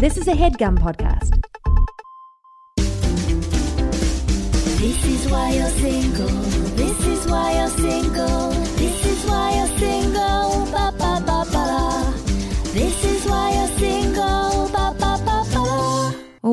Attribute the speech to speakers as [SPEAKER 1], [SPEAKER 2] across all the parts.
[SPEAKER 1] This is a headgum podcast.
[SPEAKER 2] This is why you're single. This is why you're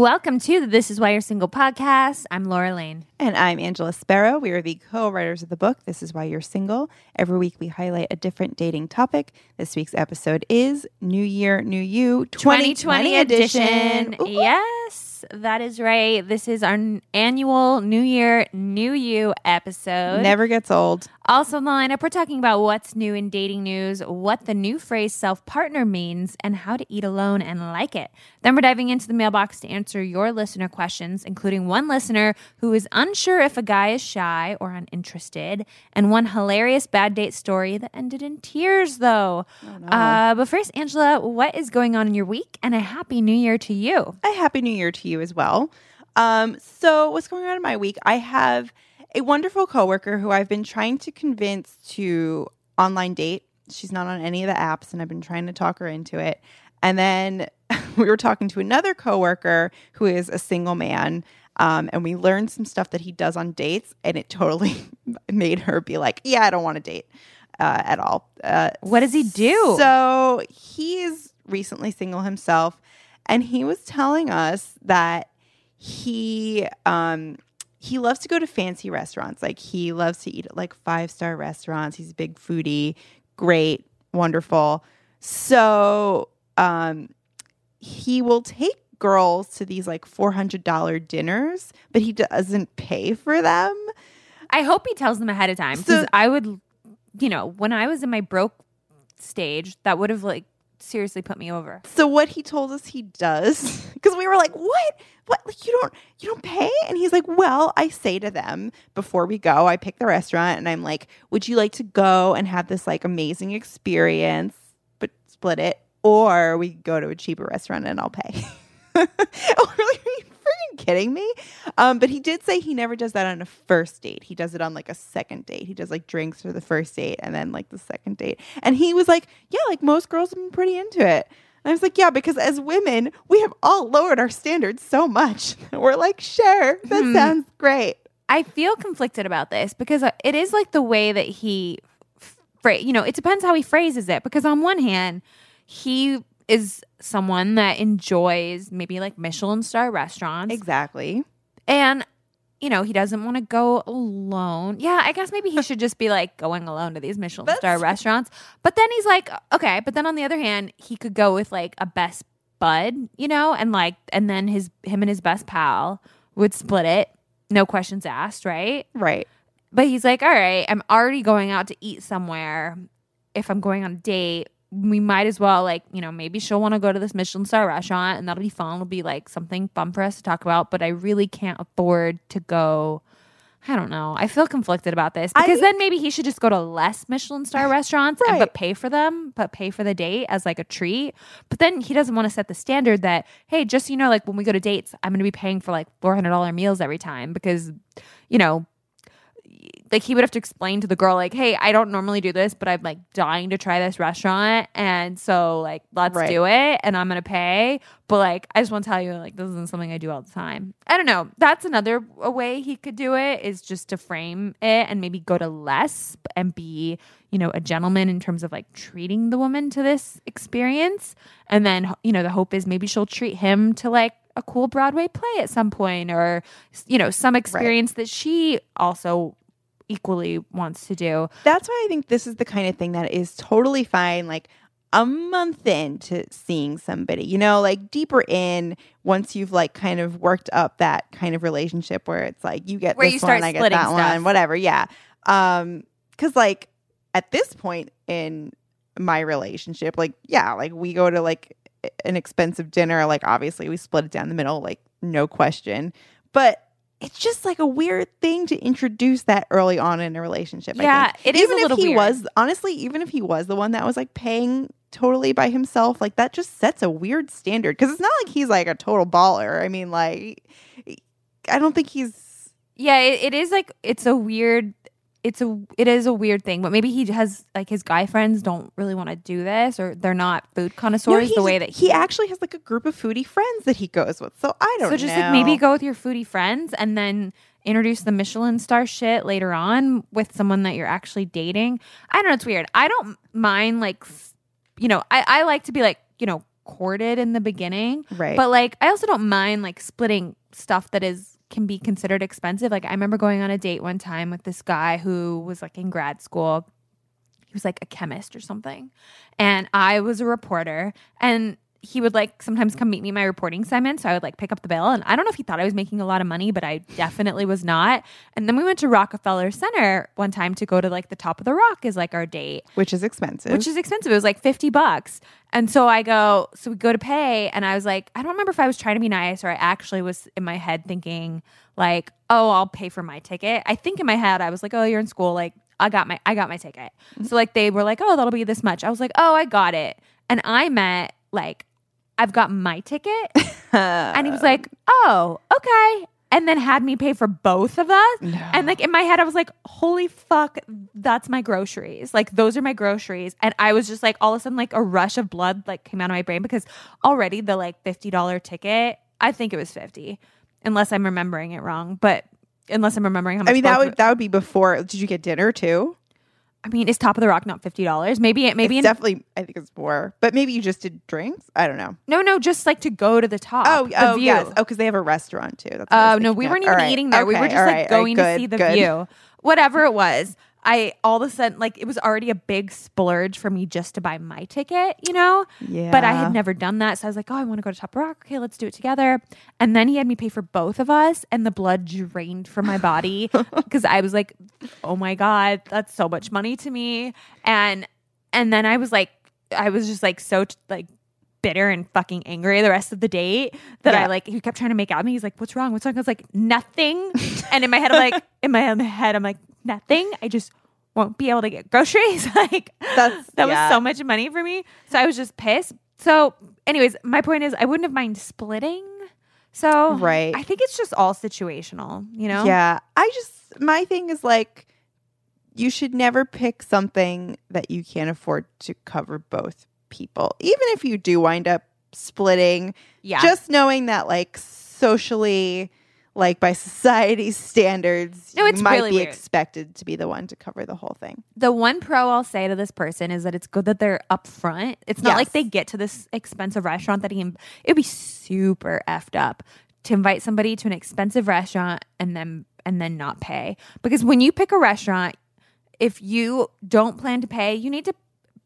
[SPEAKER 3] Welcome to the This Is Why You're Single podcast. I'm Laura Lane.
[SPEAKER 4] And I'm Angela Sparrow. We are the co writers of the book, This Is Why You're Single. Every week we highlight a different dating topic. This week's episode is New Year, New You 2020, edition. Ooh.
[SPEAKER 3] Yes, that is right. This is our annual New Year, New You episode.
[SPEAKER 4] Never gets old.
[SPEAKER 3] Also, in the lineup, we're talking about what's new in dating news, what the new phrase self partner means, and how to eat alone and like it. Then we're diving into the mailbox to answer your listener questions, including one listener who is unsure if a guy is shy or uninterested, and one hilarious bad date story that ended in tears, though. uh, but first, Angela, what is going on in your week? And a happy new year to you.
[SPEAKER 4] A happy new year to you as well. Um, so, what's going on in my week? I have a wonderful coworker who I've been trying to convince to online date. She's not on any of the apps, and I've been trying to talk her into it. And then we were talking to another coworker who is a single man. Um, and we learned some stuff that he does on dates, and it totally made her be like, "Yeah, I don't want to date uh, at all." Uh,
[SPEAKER 3] What does he do?
[SPEAKER 4] So he is recently single himself, and he was telling us that he um, he loves to go to fancy restaurants. Like he loves to eat at like five star restaurants. He's a big foodie. Great, wonderful. So um, he will take girls to these like four hundred dollar dinners, but he doesn't pay for them.
[SPEAKER 3] I hope he tells them ahead of time because
[SPEAKER 4] So-
[SPEAKER 3] I would, you know, when I was in my broke stage, that would have like seriously put me over.
[SPEAKER 4] So what he told us he does, because we were like, "What? What? Like you don't you don't pay?" And he's like, "Well, I say to them before we go, I pick the restaurant, and I'm like, "Would you like to go and have this like amazing experience, but split it, or we go to a cheaper restaurant and I'll pay." oh, really? Are you freaking kidding me? Um, but he did say he never does that on a first date. He does it on like a second date. He does like drinks for the first date and then like the second date. And he was like, "Yeah, like most girls have been pretty into it." And I was like, "Yeah, because as women, we have all lowered our standards so much. We're like, sure, that
[SPEAKER 3] Hmm.
[SPEAKER 4] sounds great."
[SPEAKER 3] I feel conflicted about this because uh, it is like the way that he, you know, it depends how he phrases it. Because on one hand, he is someone that enjoys maybe like Michelin star restaurants,
[SPEAKER 4] Exactly.
[SPEAKER 3] and you know he doesn't want to go alone. Yeah, I guess maybe he should just be like going alone to these Michelin star restaurants. But then he's like, okay. But then on the other hand, he could go with like a best bud, you know, and like, and then his him and his best pal would split it, no questions asked, right?
[SPEAKER 4] Right.
[SPEAKER 3] But he's like, all right, I'm already going out to eat somewhere. If I'm going on a date, we might as well, like, you know, maybe she'll want to go to this Michelin star restaurant and that'll be fun. It'll be like something fun for us to talk about. But I really can't afford to go. I don't know. I feel conflicted about this because
[SPEAKER 4] think-
[SPEAKER 3] then maybe he should just go to less Michelin star restaurants and, but pay for them, but pay for the date as like a treat. But then he doesn't want to set the standard that, hey, just so you know, like when we go to dates, I'm going to be paying for like $400 meals every time because, you know, like he would have to explain to the girl like hey i don't normally do this but i'm like dying to try this restaurant and so like let's
[SPEAKER 4] Right.
[SPEAKER 3] do it and i'm gonna pay. But like i just want to tell you like this isn't something i do all the time. I don't know. That's another a way he could do it is just to frame it and maybe go to less and be you know a gentleman in terms of like treating the woman to this experience. And then you know the hope is maybe she'll treat him to like a cool broadway play at some point or you know some experience that she also equally wants to do.
[SPEAKER 4] That's why I think this is the kind of thing that is totally fine. Like a month into seeing somebody, you know, like deeper in once you've like kind of worked up that kind of relationship where it's like you get
[SPEAKER 3] Where
[SPEAKER 4] this
[SPEAKER 3] you start
[SPEAKER 4] one, I get
[SPEAKER 3] splitting
[SPEAKER 4] that
[SPEAKER 3] stuff.
[SPEAKER 4] one, whatever. Yeah. Um, cause like at this point in my relationship, like, yeah, like we go to like an expensive dinner, like obviously we split it down the middle, like no question. But it's just like a weird thing to introduce that early on in a relationship. I
[SPEAKER 3] Yeah,
[SPEAKER 4] think.
[SPEAKER 3] it is
[SPEAKER 4] even if he
[SPEAKER 3] weird.
[SPEAKER 4] was honestly, even if he was the one that was like paying totally by himself, like that just sets a weird standard because it's not like he's like a total baller. I mean, like I don't think he's
[SPEAKER 3] Yeah, it, it is like it's a weird it's a it is a weird thing, but maybe he has like his guy friends don't really want to do this or they're not food
[SPEAKER 4] No,
[SPEAKER 3] connoisseurs the way that
[SPEAKER 4] he actually has like a group of foodie friends that he goes with. So I don't know.
[SPEAKER 3] So just
[SPEAKER 4] know.
[SPEAKER 3] like maybe go with your foodie friends and then introduce the Michelin star shit later on with someone that you're actually dating. I don't know, it's weird. I don't mind like you know, I, I like to be like, you know, courted in the beginning.
[SPEAKER 4] Right.
[SPEAKER 3] But like I also don't mind like splitting stuff that is can be considered expensive. Like I remember going on a date one time with this guy who was like in grad school. He was like a chemist or something. And I was a reporter and he would like sometimes come meet me in my reporting assignment. So I would like pick up the bill. And I don't know if he thought I was making a lot of money, but I definitely was not. And then we went to Rockefeller Center one time to go to like the top of the rock is like our date
[SPEAKER 4] which is expensive.
[SPEAKER 3] which is expensive. It was like 50 bucks. And so I go, so we go to pay. And I was like, I don't remember if I was trying to be nice or I actually was in my head thinking, like, oh, I'll pay for my ticket. I think in my head, I was like, oh, you're in school. Like, I got my, I got my ticket. Mm-hmm. So like they were like, oh, that'll be this much. I was like, oh, I got it. And I met like, I've got my ticket. and he was like, oh, okay. And then had me pay for both of us. And like in my head, I was like, holy fuck, that's my groceries. Like those are my groceries. And I was just like, all of a sudden, like a rush of blood like came out of my brain because already the like $50 ticket, I think it was 50 unless I'm remembering it wrong. But unless I'm remembering how much
[SPEAKER 4] I mean, that would that would be before. Did you get dinner too?
[SPEAKER 3] I mean, is Top of the Rock not $50? Maybe it, maybe
[SPEAKER 4] it's
[SPEAKER 3] in,
[SPEAKER 4] definitely. I think it's more, but maybe you just did drinks. I don't know.
[SPEAKER 3] no, no, just like to go to the top.
[SPEAKER 4] Oh,
[SPEAKER 3] the
[SPEAKER 4] oh
[SPEAKER 3] view.
[SPEAKER 4] yes. Oh, because they have a restaurant too.
[SPEAKER 3] Oh
[SPEAKER 4] was
[SPEAKER 3] no, we weren't even
[SPEAKER 4] right.
[SPEAKER 3] eating there. we were just
[SPEAKER 4] all
[SPEAKER 3] like
[SPEAKER 4] right, all right,
[SPEAKER 3] going to see the
[SPEAKER 4] good.
[SPEAKER 3] view. Whatever it was. I all of a sudden like it was already a big splurge for me just to buy my ticket, you know?
[SPEAKER 4] Yeah.
[SPEAKER 3] But I had never done that. So I was like, oh, I want to go to Top Rock. Okay, let's do it together. And then he had me pay for both of us, and the blood drained from my body because I was like, oh my God, that's so much money to me. And and then I was like, I was just like so like bitter and fucking angry the rest of the date that
[SPEAKER 4] Yeah.
[SPEAKER 3] I like he kept trying to make out with me. He's like, What's wrong? What's wrong? I was like, Nothing. and in my head, I'm like, in my own head, I'm like, nothing. I just won't be able to get groceries. like
[SPEAKER 4] That's-
[SPEAKER 3] that
[SPEAKER 4] yeah.
[SPEAKER 3] was so much money for me. So I was just pissed. So, anyways, my point is I wouldn't have mind splitting. So
[SPEAKER 4] Right.
[SPEAKER 3] I think it's just all situational, you know?
[SPEAKER 4] Yeah. I just my thing is like you should never pick something that you can't afford to cover both people. Even if you do wind up splitting,
[SPEAKER 3] Yeah.
[SPEAKER 4] just knowing that like socially like by society's standards,
[SPEAKER 3] No, it's
[SPEAKER 4] you might
[SPEAKER 3] really
[SPEAKER 4] be
[SPEAKER 3] weird.
[SPEAKER 4] expected to be the one to cover the whole thing.
[SPEAKER 3] the one pro I'll say to this person is that it's good that they're upfront. It's not like they get to this expensive restaurant that he it'd be super effed up to invite somebody to an expensive restaurant and then and then not pay. Because when you pick a restaurant, if you don't plan to pay, you need to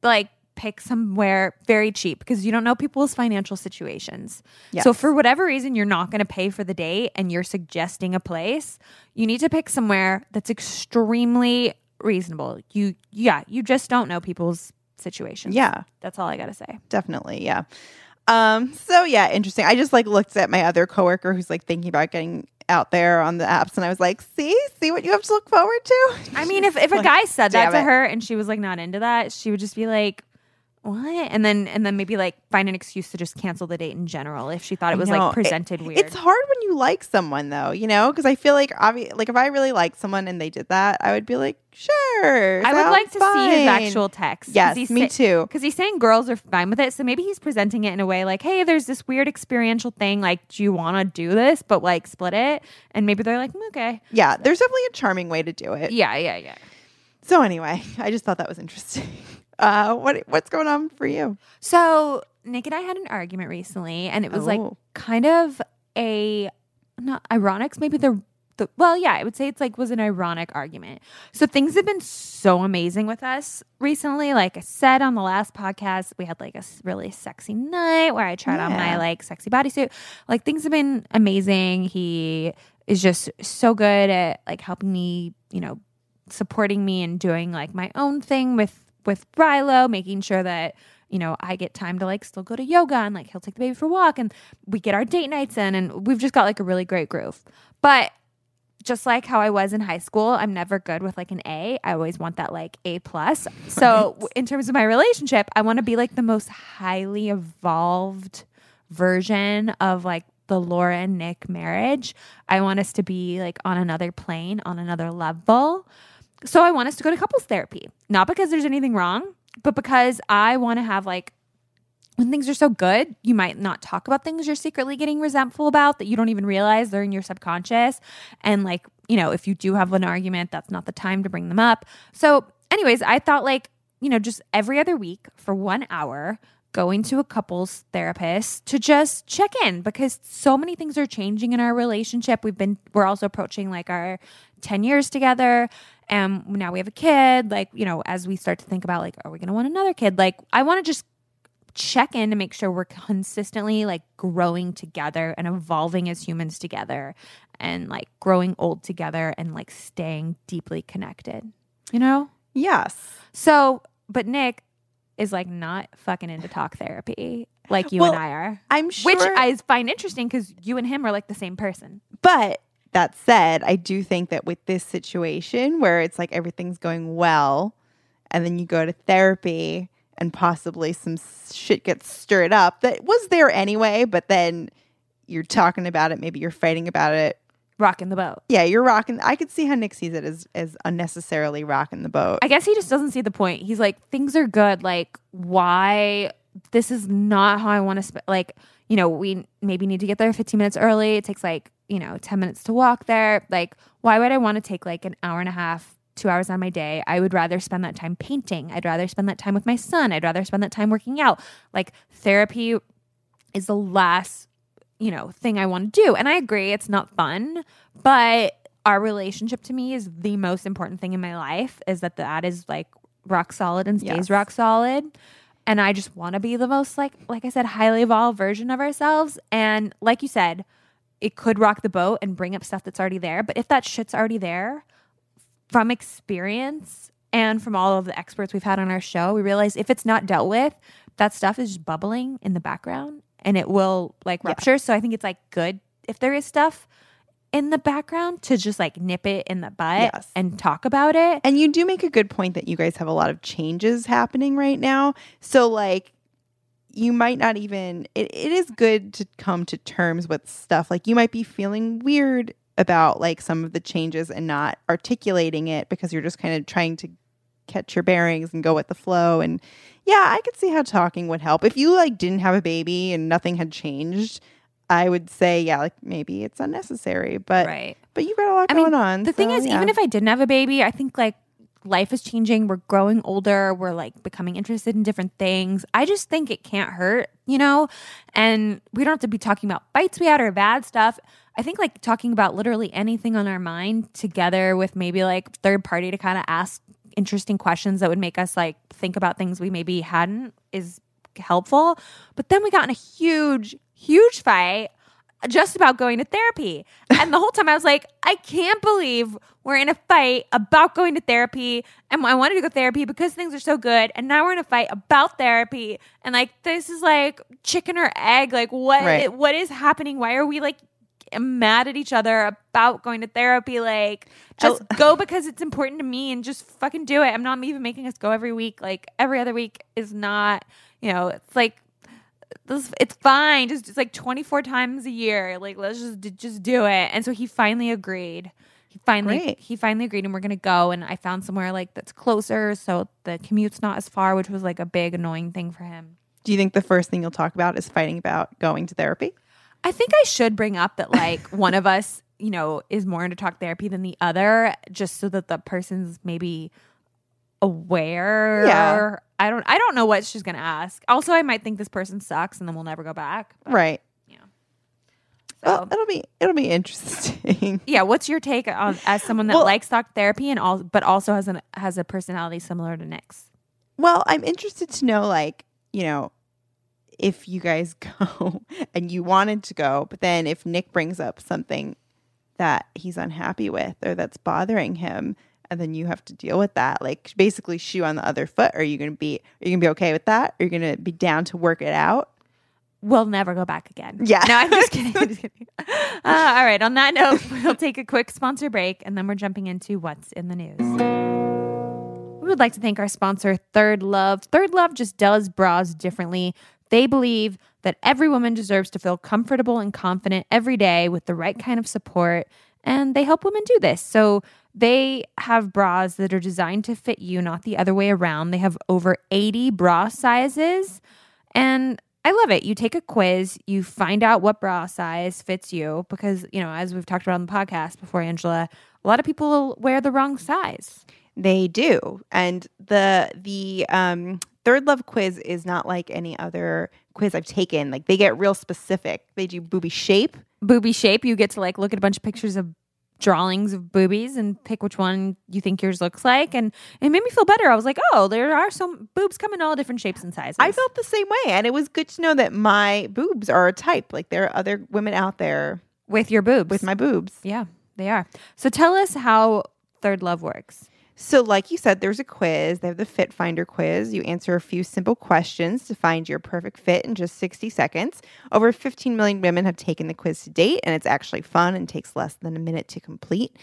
[SPEAKER 3] like pick somewhere very cheap because you don't know people's financial situations. So for whatever reason you're not going to pay for the date and you're suggesting a place, you need to pick somewhere that's extremely reasonable. You yeah, you just don't know people's situations.
[SPEAKER 4] Yeah.
[SPEAKER 3] That's all I got to say.
[SPEAKER 4] definitely yeah um so yeah interesting i just like looked at my other coworker who's like thinking about getting out there on the apps and i was like see see what you have to look forward to
[SPEAKER 3] I mean, if, if a guy said that to
[SPEAKER 4] it.
[SPEAKER 3] her and she was like not into that, she would just be like, "What?" And then and then maybe like find an excuse to just cancel the date in general if she thought it was like
[SPEAKER 4] it-
[SPEAKER 3] presented weird.
[SPEAKER 4] it's hard when you like someone though you know because i feel like obvi- like if i really liked someone and they did that i would be like sure
[SPEAKER 3] I would like to see his actual text.
[SPEAKER 4] yes me too
[SPEAKER 3] Because he's saying girls are fine with it, so maybe he's presenting it in a way like, "Hey, there's this weird experiential thing. Like, do you want to do this? But like, split it." And maybe they're like, "Mm, "Okay,
[SPEAKER 4] yeah there's definitely a charming way to do it
[SPEAKER 3] yeah, yeah, yeah."
[SPEAKER 4] so anyway i just thought that was interesting uh what what's going on for you
[SPEAKER 3] So Nick and I had an argument recently, and it was like
[SPEAKER 4] Oh.
[SPEAKER 3] kind of a not ironic, maybe the the well, yeah, I would say it's like was an ironic argument. So things have been so amazing with us recently. Like I said on the last podcast, we had like a really sexy night where I tried on my like sexy bodysuit. Like things have been amazing. He is just so good at like helping me, you know, supporting me and doing like my own thing with with Rilo, making sure that you know I get time to like still go to yoga and like he'll take the baby for a walk and we get our date nights in and we've just got like a really great groove. But just like how I was in high school, I'm never good with like an A. I always want that like A plus. So w- in terms of my relationship, I want to be like the most highly evolved version of like the Laura and Nick marriage. I want us to be like on another plane, on another level. So I want us to go to couples therapy, not because there's anything wrong, but because I want to have like when things are so good, you might not talk about things you're secretly getting resentful about that you don't even realize they're in your subconscious. And like, you know, if you do have an argument, that's not the time to bring them up. So, anyways, I thought like, you know, just every other week for one hour, going to a couples therapist to just check in because so many things are changing in our relationship. We've been, we're also approaching like our 10 years together. And now we have a kid. Like, you know, as we start to think about like, are we going to want another kid? Like, I want to just check in to make sure we're consistently like growing together and evolving as humans together and like growing old together and like staying deeply connected, you know?
[SPEAKER 4] Yes.
[SPEAKER 3] So, but Nick is like not fucking into talk therapy like you
[SPEAKER 4] Well,
[SPEAKER 3] and I are.
[SPEAKER 4] I'm sure.
[SPEAKER 3] Which I find interesting because you and him are like the same person.
[SPEAKER 4] But that said, I do think that with this situation where it's like everything's going well, and then you go to therapy and possibly some shit gets stirred up that was there anyway, but then you're talking about it, maybe you're fighting about it.
[SPEAKER 3] Rocking the boat.
[SPEAKER 4] Yeah, you're rocking. I could see how Nick sees it as, as unnecessarily rocking the boat.
[SPEAKER 3] I guess he just doesn't see the point. He's like, things are good. Like, why? This is not how I want to spend. Like, you know, we maybe need to get there 15 minutes early. It takes like, you know, 10 minutes to walk there. Like, why would I want to take like an hour and a half, two hours on my day? I would rather spend that time painting. I'd rather spend that time with my son. I'd rather spend that time working out. Like, therapy is the last you know thing I want to do. And I agree, it's not fun, but our relationship to me is the most important thing in my life. Is that that is like rock solid and stays
[SPEAKER 4] Yes.
[SPEAKER 3] rock solid. And I just want to be the most like like I said, highly evolved version of ourselves. And like you said, it could rock the boat and bring up stuff that's already there. But if that shit's already there, from experience and from all of the experts we've had on our show, we realize if it's not dealt with, that stuff is just bubbling in the background and it will like rupture. So I think it's like good if there is stuff in the background to just like nip it in the butt
[SPEAKER 4] Yes.
[SPEAKER 3] and talk about it.
[SPEAKER 4] And you do make a good point that you guys have a lot of changes happening right now. So, like, you might not even, it, it is good to come to terms with stuff. Like, you might be feeling weird about like some of the changes and not articulating it because you're just kind of trying to catch your bearings and go with the flow. And yeah, I could see how talking would help. If you like didn't have a baby and nothing had changed, I would say, yeah, like maybe it's unnecessary. But,
[SPEAKER 3] Right.
[SPEAKER 4] but you got a lot
[SPEAKER 3] I
[SPEAKER 4] going
[SPEAKER 3] mean,
[SPEAKER 4] on.
[SPEAKER 3] The thing is,
[SPEAKER 4] yeah.
[SPEAKER 3] even if I didn't have a baby, I think like life is changing. We're growing older. We're like becoming interested in different things. I just think it can't hurt, you know? And we don't have to be talking about fights we had or bad stuff. I think like talking about literally anything on our mind together with maybe like third party to kind of ask interesting questions that would make us like think about things we maybe hadn't is helpful. But then we got in a huge, huge fight just about going to therapy. And the whole time I was like, I can't believe we're in a fight about going to therapy. And I wanted to go to therapy because things are so good. And now we're in a fight about therapy. And like, this is like chicken or egg. Like, what,
[SPEAKER 4] Right.
[SPEAKER 3] what is happening? Why are we like mad at each other about going to therapy? Like, just go because it's important to me and just fucking do it. I'm not even making us go every week. Like, every other week is not, you know, it's like, this it's fine. Just it's like 24 times a year. Like let's just just do it. And so he finally agreed. He finally
[SPEAKER 4] Great.
[SPEAKER 3] he finally agreed and we're gonna go. And i found somewhere like that's closer. So the commute's not as far which was like a big annoying thing for him.
[SPEAKER 4] Do you think the first thing you'll talk about is fighting about going to therapy?
[SPEAKER 3] i think i should bring up that like one of us you know is more into talk therapy than the other just so that the person's maybe aware
[SPEAKER 4] Yeah.
[SPEAKER 3] i don't i don't know what she's gonna ask also i might think this person sucks and then we'll never go back
[SPEAKER 4] Right. Yeah.
[SPEAKER 3] So
[SPEAKER 4] Well, it'll be it'll be interesting.
[SPEAKER 3] Yeah, what's your take on as someone that
[SPEAKER 4] Well-
[SPEAKER 3] likes talk therapy and all, but also has an has a personality similar to Nick's?
[SPEAKER 4] well, I'm interested to know, like, you know, if you guys go and you wanted to go, but then if Nick brings up something that he's unhappy with or that's bothering him, and then you have to deal with that, like basically shoe on the other foot. Are you gonna be are you gonna be okay with that? Are you gonna be down to work it out?
[SPEAKER 3] We'll never go back again.
[SPEAKER 4] Yeah.
[SPEAKER 3] No, I'm just kidding. I'm just kidding. Uh, all right. On that note, we'll take a quick sponsor break and then we're jumping into what's in the news. We would like to thank our sponsor, Third Love. Third Love just does bras differently. They believe that every woman deserves to feel comfortable and confident every day with the right kind of support. And they help women do this. So They have bras that are designed to fit you, not the other way around. They have over 80 bra sizes. And I love it. You take a quiz, you find out what bra size fits you because, you know, as we've talked about on the podcast before, Angela, a lot of people wear the wrong size.
[SPEAKER 4] They do. And the the um third love quiz is not like any other quiz I've taken. Like they get real specific. They do booby shape.
[SPEAKER 3] Booby shape, you get to like look at a bunch of pictures of drawings of boobies and pick which one you think yours looks like. And it made me feel better. I was like, oh, there are some boobs come in all different shapes and sizes.
[SPEAKER 4] I felt the same way. And it was good to know that my boobs are a type. Like there are other women out there
[SPEAKER 3] with your boobs.
[SPEAKER 4] with my boobs.
[SPEAKER 3] yeah, they are. So tell us how Third Love works.
[SPEAKER 4] So, like you said, there's a quiz. They have the Fit Finder quiz. You answer a few simple questions to find your perfect fit in just 60 seconds. Over 15 million women have taken the quiz to date, and it's actually fun and takes less than a minute to complete.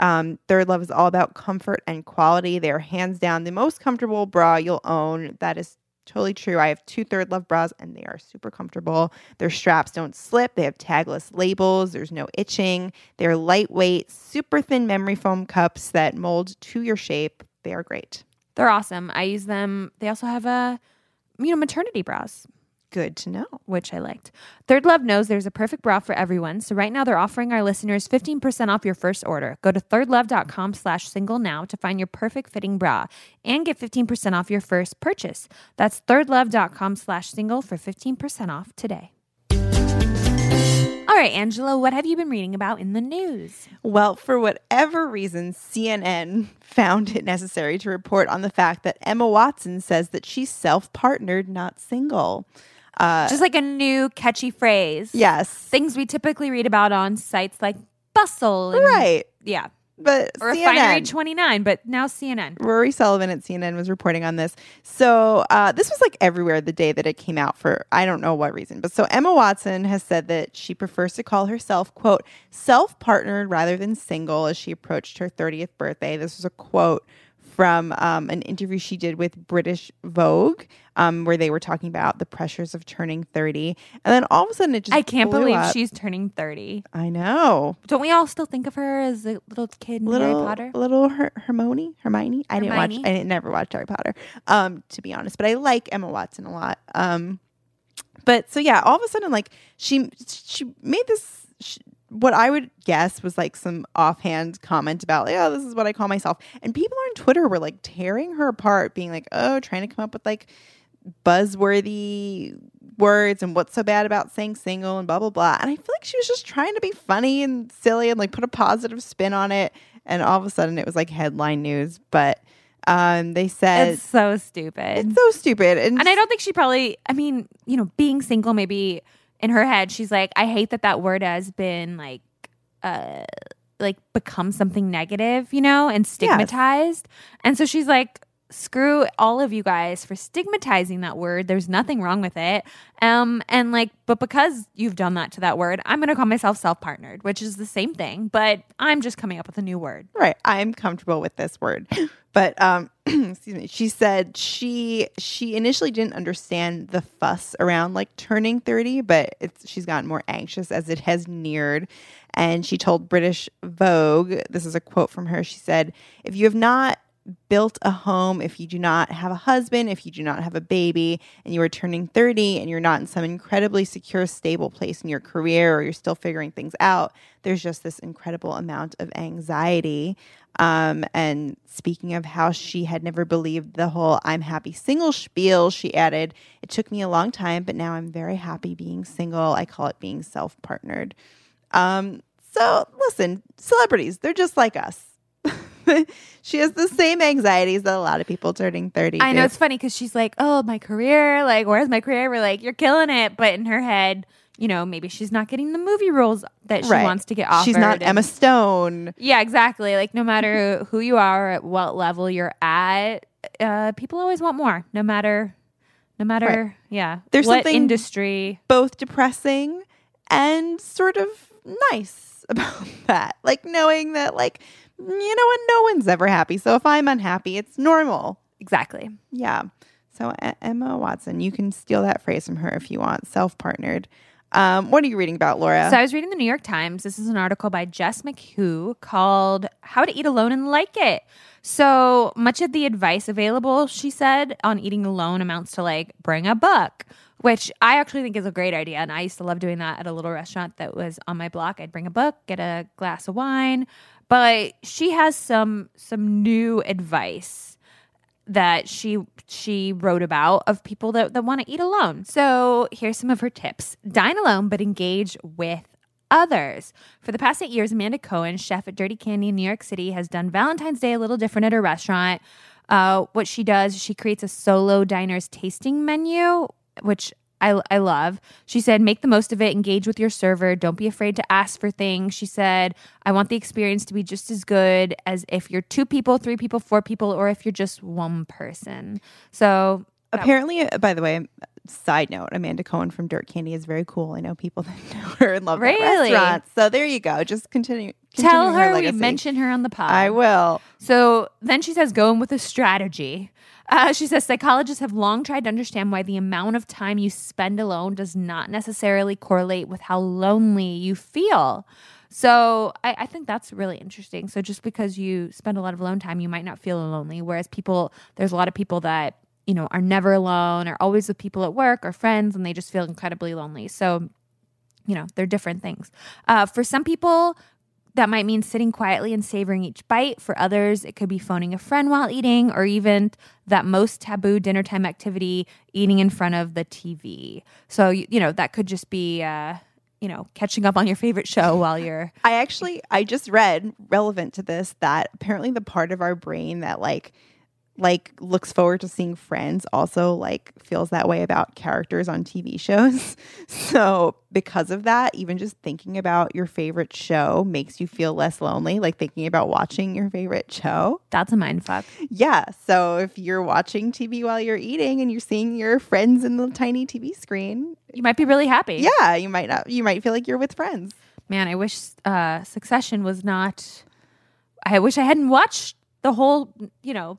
[SPEAKER 4] Um, Third Love is all about comfort and quality. They are hands down the most comfortable bra you'll own. That is totally true. I have two Third Love bras, and they are super comfortable. Their straps don't slip. They have tagless labels. There's no itching. They're lightweight, super thin memory foam cups that mold to your shape. They are great.
[SPEAKER 3] They're awesome. I use them. They also have a, you know, maternity bras.
[SPEAKER 4] Good to know.
[SPEAKER 3] which I liked. Third Love knows there's a perfect bra for everyone. So right now they're offering our listeners 15% off your first order. Go to thirdlove.com slash single now to find your perfect fitting bra and get 15% off your first purchase. That's thirdlove.com slash single for 15% off today. All right, Angela, what have you been reading about in the news?
[SPEAKER 4] Well, for whatever reason, CNN found it necessary to report on the fact that Emma Watson says that she's self partnered, not single. Uh,
[SPEAKER 3] Just like a new catchy phrase.
[SPEAKER 4] yes.
[SPEAKER 3] Things we typically read about on sites like Bustle. and-
[SPEAKER 4] Right.
[SPEAKER 3] Yeah.
[SPEAKER 4] But
[SPEAKER 3] Or
[SPEAKER 4] CNN,
[SPEAKER 3] Refinery 29, but now CNN.
[SPEAKER 4] Rory Sullivan at CNN was reporting on this. So uh, this was like everywhere the day that it came out for I don't know what reason. But so Emma Watson has said that she prefers to call herself, quote, self partnered rather than single as she approached her 30th birthday. This was a quote from um, an interview she did with British Vogue, um, where they were talking about the pressures of turning 30. And then all of a sudden it just
[SPEAKER 3] I can't believe
[SPEAKER 4] up.
[SPEAKER 3] she's turning 30.
[SPEAKER 4] I know.
[SPEAKER 3] Don't we all still think of her as a little kid in
[SPEAKER 4] little
[SPEAKER 3] Harry Potter?
[SPEAKER 4] little Her- Hermione Hermione. I didn't watch. I didn't, never watched Harry Potter. Um, to be honest, but I like Emma Watson a lot. Um, but so yeah, all of a sudden, like she she made this. What I would guess was like some offhand comment about, like, oh, this is what I call myself. And people on Twitter were like tearing her apart, being like, oh, trying to come up with like buzzworthy words and what's so bad about saying single and blah blah blah. And I feel like she was just trying to be funny and silly and like put a positive spin on it. And all of a sudden it was like headline news. But um they said
[SPEAKER 3] It's so stupid.
[SPEAKER 4] it's so stupid. And,
[SPEAKER 3] and I don't think she probably, I mean, you know, being single, maybe in her head, she's like, I hate that that word has been like, uh, like become something negative, you know, and stigmatized. And so she's like, screw all of you guys for stigmatizing that word. There's nothing wrong with it. Um, and like, but because you've done that to that word, I'm gonna call myself self-partnered, which is the same thing, but I'm just coming up with a new word.
[SPEAKER 4] Right. I'm comfortable with this word. But um excuse me. She said she she initially didn't understand the fuss around like turning 30, but it's she's gotten more anxious as it has neared. And she told British Vogue, this is a quote from her. She said, "If you have not built a home, if you do not have a husband, if you do not have a baby, and you are turning 30 and you're not in some incredibly secure, stable place in your career or you're still figuring things out, there's just this incredible amount of anxiety. Um, and speaking of how she had never believed the whole I'm happy single spiel, she added, It took me a long time, but now I'm very happy being single. I call it being self partnered. Um, so listen, celebrities, they're just like us. she has the same anxieties that a lot of people turning 30
[SPEAKER 3] I know it's funny because she's like, "Oh, my career! Like, where's my career?" We're like, "You're killing it," but in her head, you know, maybe she's not getting the movie roles that she
[SPEAKER 4] Right.
[SPEAKER 3] wants to get offered.
[SPEAKER 4] She's not
[SPEAKER 3] and-
[SPEAKER 4] Emma Stone.
[SPEAKER 3] Yeah, exactly. Like, no matter who you are, at what level you're at, uh, people always want more. No matter, no matter, yeah,
[SPEAKER 4] There's
[SPEAKER 3] what
[SPEAKER 4] something-
[SPEAKER 3] industry.
[SPEAKER 4] both depressing and sort of nice about that. Like knowing that, like, you know what, no one's ever happy. So if I'm unhappy, it's normal.
[SPEAKER 3] Exactly.
[SPEAKER 4] Yeah. So Emma Watson, you can steal that phrase from her if you want. Self partnered. Um, what are you reading about, Laura?
[SPEAKER 3] So I was reading the New York Times. This is an article by Jess McHugh called How to Eat Alone and Like It. So much of the advice available, she said, on eating alone amounts to like bring a book, which I actually think is a great idea. And I used to love doing that at a little restaurant that was on my block. I'd bring a book, get a glass of wine. But she has some some new advice that she she wrote about of people that, that want to eat alone. So here's some of her tips. Dine alone, but engage with others. For the past eight years, Amanda Cohen, chef at Dirt Candy in New York City, has done Valentine's Day a little different at her restaurant. Uh, what she does, she creates a solo diners tasting menu, which I, I love. She said, make the most of it, engage with your server, don't be afraid to ask for things. She said, I want the experience to be just as good as if you're two people, three people, four people, or if you're just one person. So
[SPEAKER 4] Apparently, uh, by the way, side note, Amanda Cohen from Dirt Candy is very cool. I know people that know her and love
[SPEAKER 3] Really?
[SPEAKER 4] restaurant. So there you go. Just continue.
[SPEAKER 3] tell
[SPEAKER 4] continuing
[SPEAKER 3] her we mention her on the pod.
[SPEAKER 4] I will.
[SPEAKER 3] So then she says, go in with a strategy. Uh, she says psychologists have long tried to understand why the amount of time you spend alone does not necessarily correlate with how lonely you feel. So I, I think that's really interesting. So just because you spend a lot of alone time, you might not feel lonely. Whereas people, there's a lot of people that you know are never alone, are always with people at work or friends, and they just feel incredibly lonely. So you know they're different things. Uh, for some people, that might mean sitting quietly and savoring each bite. For others, it could be phoning a friend while eating, or even that most taboo dinner time activity, eating in front of the TV. So, you, know, that could just be, uh, you know, catching up on your favorite show while you're.
[SPEAKER 4] I actually I just read relevant to this that apparently the part of our brain that like like looks forward to seeing friends also like feels that way about characters on TV shows. So because of that, even just thinking about your favorite show makes you feel less lonely, like thinking about watching your favorite show.
[SPEAKER 3] That's a mind fuck.
[SPEAKER 4] Yeah. So if you're watching TV while you're eating and you're seeing your friends in the tiny TV screen,
[SPEAKER 3] You might be really happy.
[SPEAKER 4] yeah, you might not you might feel like you're with friends.
[SPEAKER 3] Man, I wish uh, Succession was not. I wish I hadn't watched the whole, you know,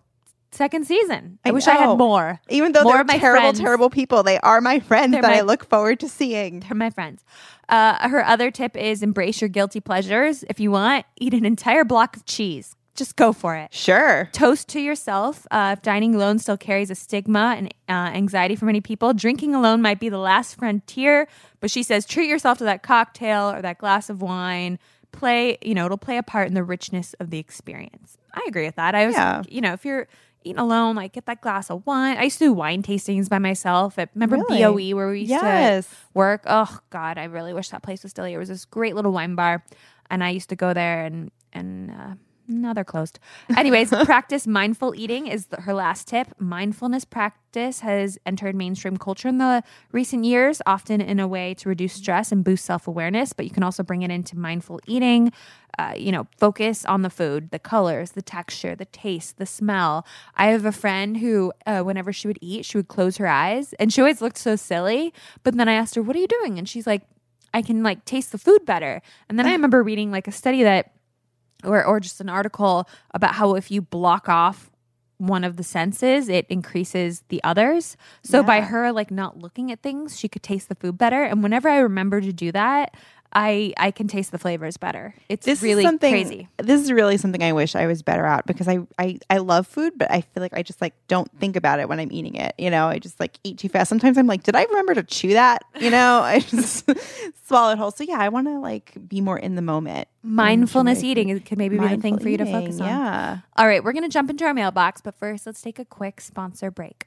[SPEAKER 3] second season. I,
[SPEAKER 4] I
[SPEAKER 3] wish I had more.
[SPEAKER 4] Even though
[SPEAKER 3] More
[SPEAKER 4] they're
[SPEAKER 3] my
[SPEAKER 4] terrible,
[SPEAKER 3] friends.
[SPEAKER 4] terrible people, they are my friends
[SPEAKER 3] They're
[SPEAKER 4] that
[SPEAKER 3] my-
[SPEAKER 4] I look forward to seeing.
[SPEAKER 3] They're my friends. Uh, her other tip is embrace your guilty pleasures. If you want, eat an entire block of cheese. Just go for it.
[SPEAKER 4] Sure.
[SPEAKER 3] Toast to yourself. Uh, if dining alone still carries a stigma and uh, anxiety for many people, drinking alone might be the last frontier. But she says treat yourself to that cocktail or that glass of wine. Play, you know, it'll play a part in the richness of the experience. I agree with that. I was,
[SPEAKER 4] Yeah.
[SPEAKER 3] you know, if you're eating alone, like get that glass of wine. I used to do wine tastings by myself. At, remember
[SPEAKER 4] Really?
[SPEAKER 3] BOE where we used
[SPEAKER 4] Yes.
[SPEAKER 3] to work? Oh God, I really wish that place was still here. It was this great little wine bar, and I used to go there and and. Uh, now they're closed. Anyways, practice mindful eating is the, her last tip. Mindfulness practice has entered mainstream culture in the recent years, often in a way to reduce stress and boost self awareness. But you can also bring it into mindful eating. Uh, you know, focus on the food, the colors, the texture, the taste, the smell. I have a friend who, uh, whenever she would eat, she would close her eyes, and she always looked so silly. But then I asked her, "What are you doing?" And she's like, "I can like taste the food better." And then I remember reading like a study that or or just an article about how if you block off one of the senses, it increases the others. So by her like not looking at things, she could taste the food better. And whenever I remember to do that, I I can taste the flavors better. It's
[SPEAKER 4] This
[SPEAKER 3] really
[SPEAKER 4] something,
[SPEAKER 3] crazy.
[SPEAKER 4] This is really something I wish I was better at because I, I I love food, but I feel like I just like don't think about it when I'm eating it. You know, I just like eat too fast. Sometimes I'm like, did I remember to chew that? You know, I just swallow it whole. So yeah, I want to like be more in the moment.
[SPEAKER 3] Mindfulness eating it could maybe be the thing for you to
[SPEAKER 4] eating,
[SPEAKER 3] focus on.
[SPEAKER 4] Yeah.
[SPEAKER 3] All right, we're going to jump into our mailbox, but first, let's take a quick sponsor break.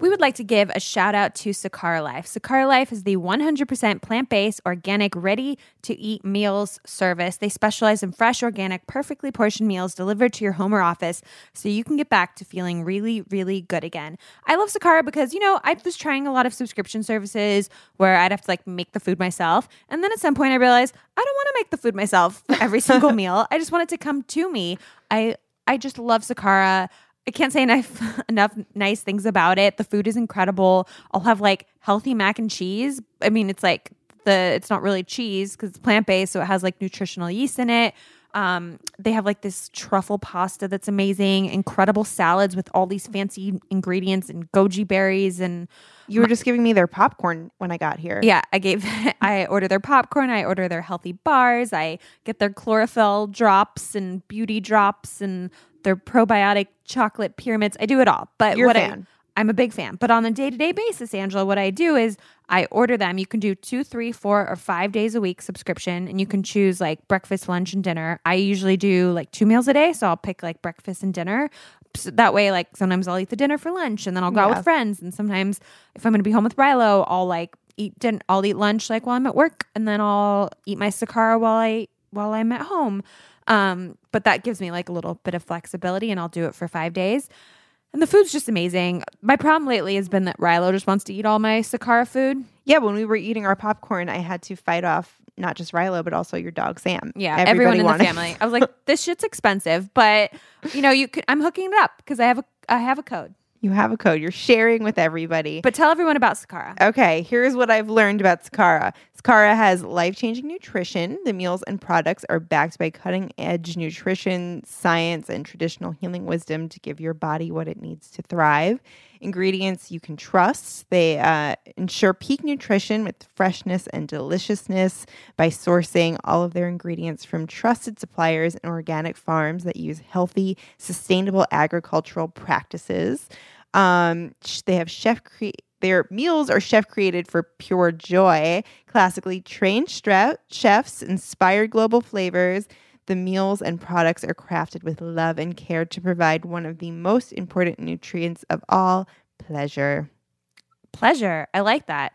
[SPEAKER 3] We would like to give a shout out to Sakara Life. Sakara Life is the 100% plant based, organic, ready to eat meals service. They specialize in fresh, organic, perfectly portioned meals delivered to your home or office so you can get back to feeling really, really good again. I love Sakara because, you know, I was trying a lot of subscription services where I'd have to like make the food myself. And then at some point I realized I don't want to make the food myself for every single meal. I just want it to come to me. I I just love Sakara. I can't say enough enough nice things about it. The food is incredible. I'll have like healthy mac and cheese. I mean, it's like the it's not really cheese because it's plant based, so it has like nutritional yeast in it. Um, they have like this truffle pasta that's amazing, incredible salads with all these fancy ingredients and goji berries and
[SPEAKER 4] You were just giving me their popcorn when I got here.
[SPEAKER 3] yeah, I gave I order their popcorn, I order their healthy bars, I get their chlorophyll drops and beauty drops and their probiotic chocolate pyramids. I do it all. But
[SPEAKER 4] You're a
[SPEAKER 3] what
[SPEAKER 4] fan.
[SPEAKER 3] I I'm a big fan. But on a day to day basis, Angela, what I do is I order them. You can do two, three, four, or five days a week subscription, and you can choose like breakfast, lunch, and dinner. I usually do like two meals a day, so I'll pick like breakfast and dinner. So that way, like sometimes I'll eat the dinner for lunch, and then I'll go out with friends. And sometimes, if I'm going to be home with Rilo, I'll like eat din- I'll eat lunch like while I'm at work, and then I'll eat my Sakara while I while I'm at home. Um, but that gives me like a little bit of flexibility, and I'll do it for five days. And the food's just amazing. My problem lately has been that Rilo just wants to eat all my Sakara food.
[SPEAKER 4] Yeah, when we were eating our popcorn, I had to fight off not just Rilo, but also your dog Sam.
[SPEAKER 3] Yeah,
[SPEAKER 4] Everybody
[SPEAKER 3] everyone in the family. I was like, this shit's expensive, but you know, you could. I'm hooking it up because I have a I have a code.
[SPEAKER 4] You have a code. You're sharing with everybody.
[SPEAKER 3] But tell everyone about Sakara.
[SPEAKER 4] Okay, here's what I've learned about Sakara. Sakara has life changing nutrition. The meals and products are backed by cutting edge nutrition, science, and traditional healing wisdom to give your body what it needs to thrive. Ingredients you can trust. They uh, ensure peak nutrition with freshness and deliciousness by sourcing all of their ingredients from trusted suppliers and organic farms that use healthy, sustainable agricultural practices. Um, they have chef cre- their meals are chef created for pure joy. Classically trained chefs, inspired global flavors. The meals and products are crafted with love and care to provide one of the most important nutrients of all pleasure.
[SPEAKER 3] Pleasure. I like that.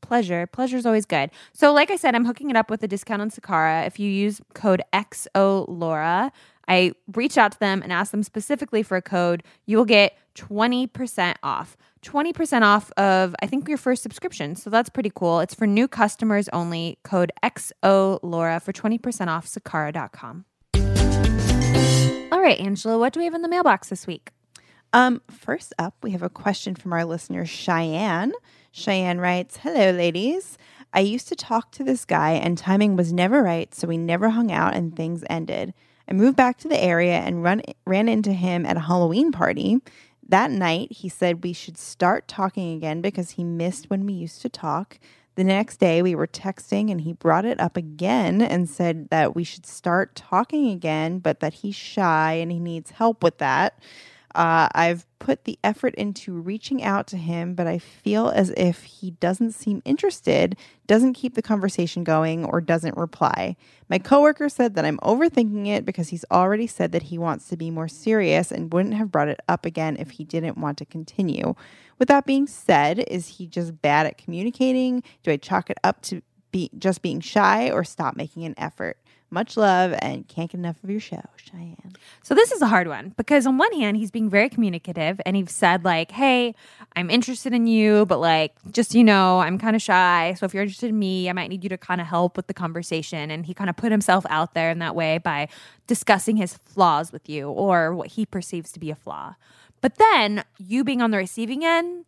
[SPEAKER 3] Pleasure. Pleasure is always good. So, like I said, I'm hooking it up with a discount on Sakara. If you use code XOLaura, I reach out to them and ask them specifically for a code. You will get 20% off. 20% off of, I think, your first subscription. So that's pretty cool. It's for new customers only. Code XOLaura for 20% off Sakara.com. All right, Angela, what do we have in the mailbox this week?
[SPEAKER 4] Um, first up, we have a question from our listener, Cheyenne. Cheyenne writes Hello, ladies. I used to talk to this guy, and timing was never right, so we never hung out and things ended. I moved back to the area and run, ran into him at a Halloween party. That night, he said we should start talking again because he missed when we used to talk. The next day, we were texting and he brought it up again and said that we should start talking again, but that he's shy and he needs help with that. Uh, I've put the effort into reaching out to him, but I feel as if he doesn't seem interested, doesn't keep the conversation going, or doesn't reply. My coworker said that I'm overthinking it because he's already said that he wants to be more serious and wouldn't have brought it up again if he didn't want to continue. With that being said, is he just bad at communicating? Do I chalk it up to be just being shy or stop making an effort? Much love and can't get enough of your show, Cheyenne.
[SPEAKER 3] So this is a hard one because on one hand he's being very communicative and he's said like, "Hey, I'm interested in you, but like just you know, I'm kind of shy. So if you're interested in me, I might need you to kind of help with the conversation." And he kind of put himself out there in that way by discussing his flaws with you or what he perceives to be a flaw. But then you being on the receiving end,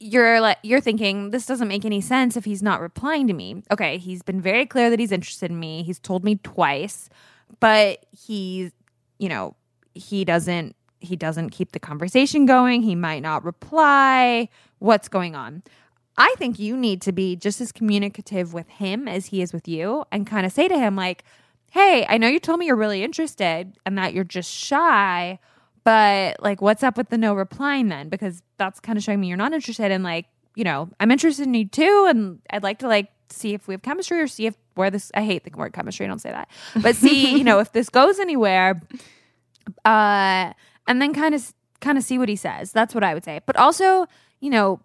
[SPEAKER 3] you're like you're thinking this doesn't make any sense if he's not replying to me. Okay, he's been very clear that he's interested in me. He's told me twice, but he's you know, he doesn't he doesn't keep the conversation going. He might not reply. What's going on? I think you need to be just as communicative with him as he is with you and kind of say to him like, "Hey, I know you told me you're really interested and that you're just shy, but like what's up with the no replying then? Because that's kind of showing me you're not interested in like you know i'm interested in you too and i'd like to like see if we have chemistry or see if where this i hate the word chemistry don't say that. But see you know if this goes anywhere uh and then kind of kind of see what he says. That's what i would say. But also you know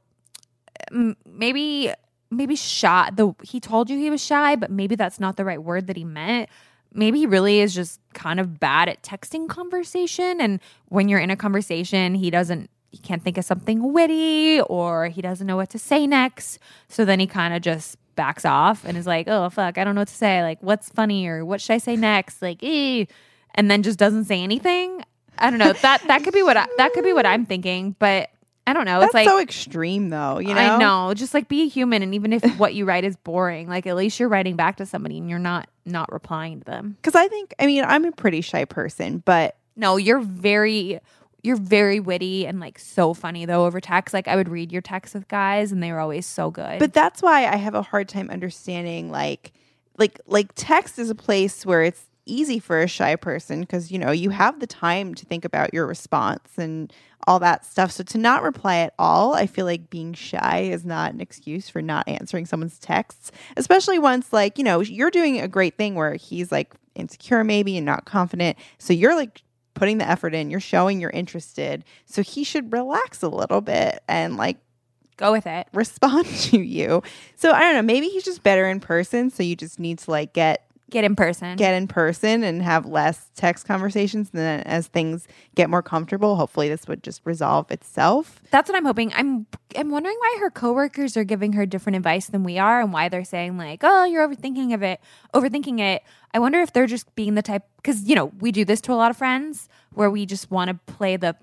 [SPEAKER 3] m- maybe maybe shy the he told you he was shy but maybe that's not the right word that he meant maybe he really is just kind of bad at texting conversation. And when you're in a conversation he doesn't he can't think of something witty or he doesn't know what to say next. So then he kind of just backs off and is like oh fuck i don't know what to say. Like what's funny or what should i say next? Like eh, and then just doesn't say anything. I don't know. That that could be what I, that could be what i'm thinking. But I don't know.
[SPEAKER 4] That's
[SPEAKER 3] it's like
[SPEAKER 4] so extreme, though. You know,
[SPEAKER 3] I know. Just like be a human, and even if what you write is boring, like at least you're writing back to somebody and you're not not replying to them.
[SPEAKER 4] Because I think, I mean, I'm a pretty shy person, but
[SPEAKER 3] No, you're very you're very witty and like so funny though over text. Like I would read your texts with guys, and they were always so good.
[SPEAKER 4] but that's why I have a hard time understanding like like like text is a place where it's easy for a shy person because you know you have the time to think about your response and all that stuff so to not reply at all i feel like being shy is not an excuse for not answering someone's texts especially once like you know you're doing a great thing where he's like insecure maybe and not confident so you're like putting the effort in you're showing you're interested so he should relax a little bit and like
[SPEAKER 3] Go with it.
[SPEAKER 4] respond to you. So I don't know, maybe he's just better in person, so you just need to like get
[SPEAKER 3] Get in person.
[SPEAKER 4] get in person and have less text conversations and then as things get more comfortable, hopefully this would just resolve itself.
[SPEAKER 3] That's what I'm hoping. I'm I'm wondering why her coworkers are giving her different advice than we are and why they're saying like, "Oh, you're overthinking of it, overthinking it." I wonder if they're just being the type cuz you know, we do this to a lot of friends where we just want to play the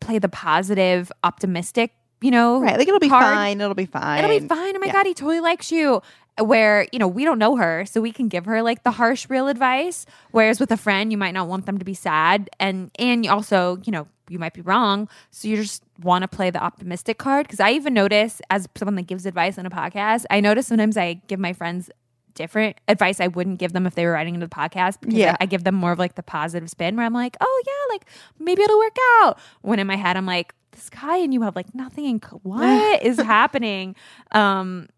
[SPEAKER 3] play the positive, optimistic, you know,
[SPEAKER 4] Right. Like it'll be fine, it'll be fine.
[SPEAKER 3] It'll be fine. Oh my
[SPEAKER 4] Yeah.
[SPEAKER 3] god, he totally likes you. Where you know we don't know her, so we can give her like the harsh, real advice. Whereas with a friend, you might not want them to be sad, and and you also you know you might be wrong, so you just want to play the optimistic card. Because I even notice as someone that gives advice on a podcast, I notice sometimes I give my friends different advice I wouldn't give them if they were writing into the podcast because
[SPEAKER 4] Yeah.
[SPEAKER 3] I, I give them more of like the positive spin where I'm like, oh yeah, like maybe it'll work out. When in my head I'm like, this guy and you have like nothing in co- what is happening? Um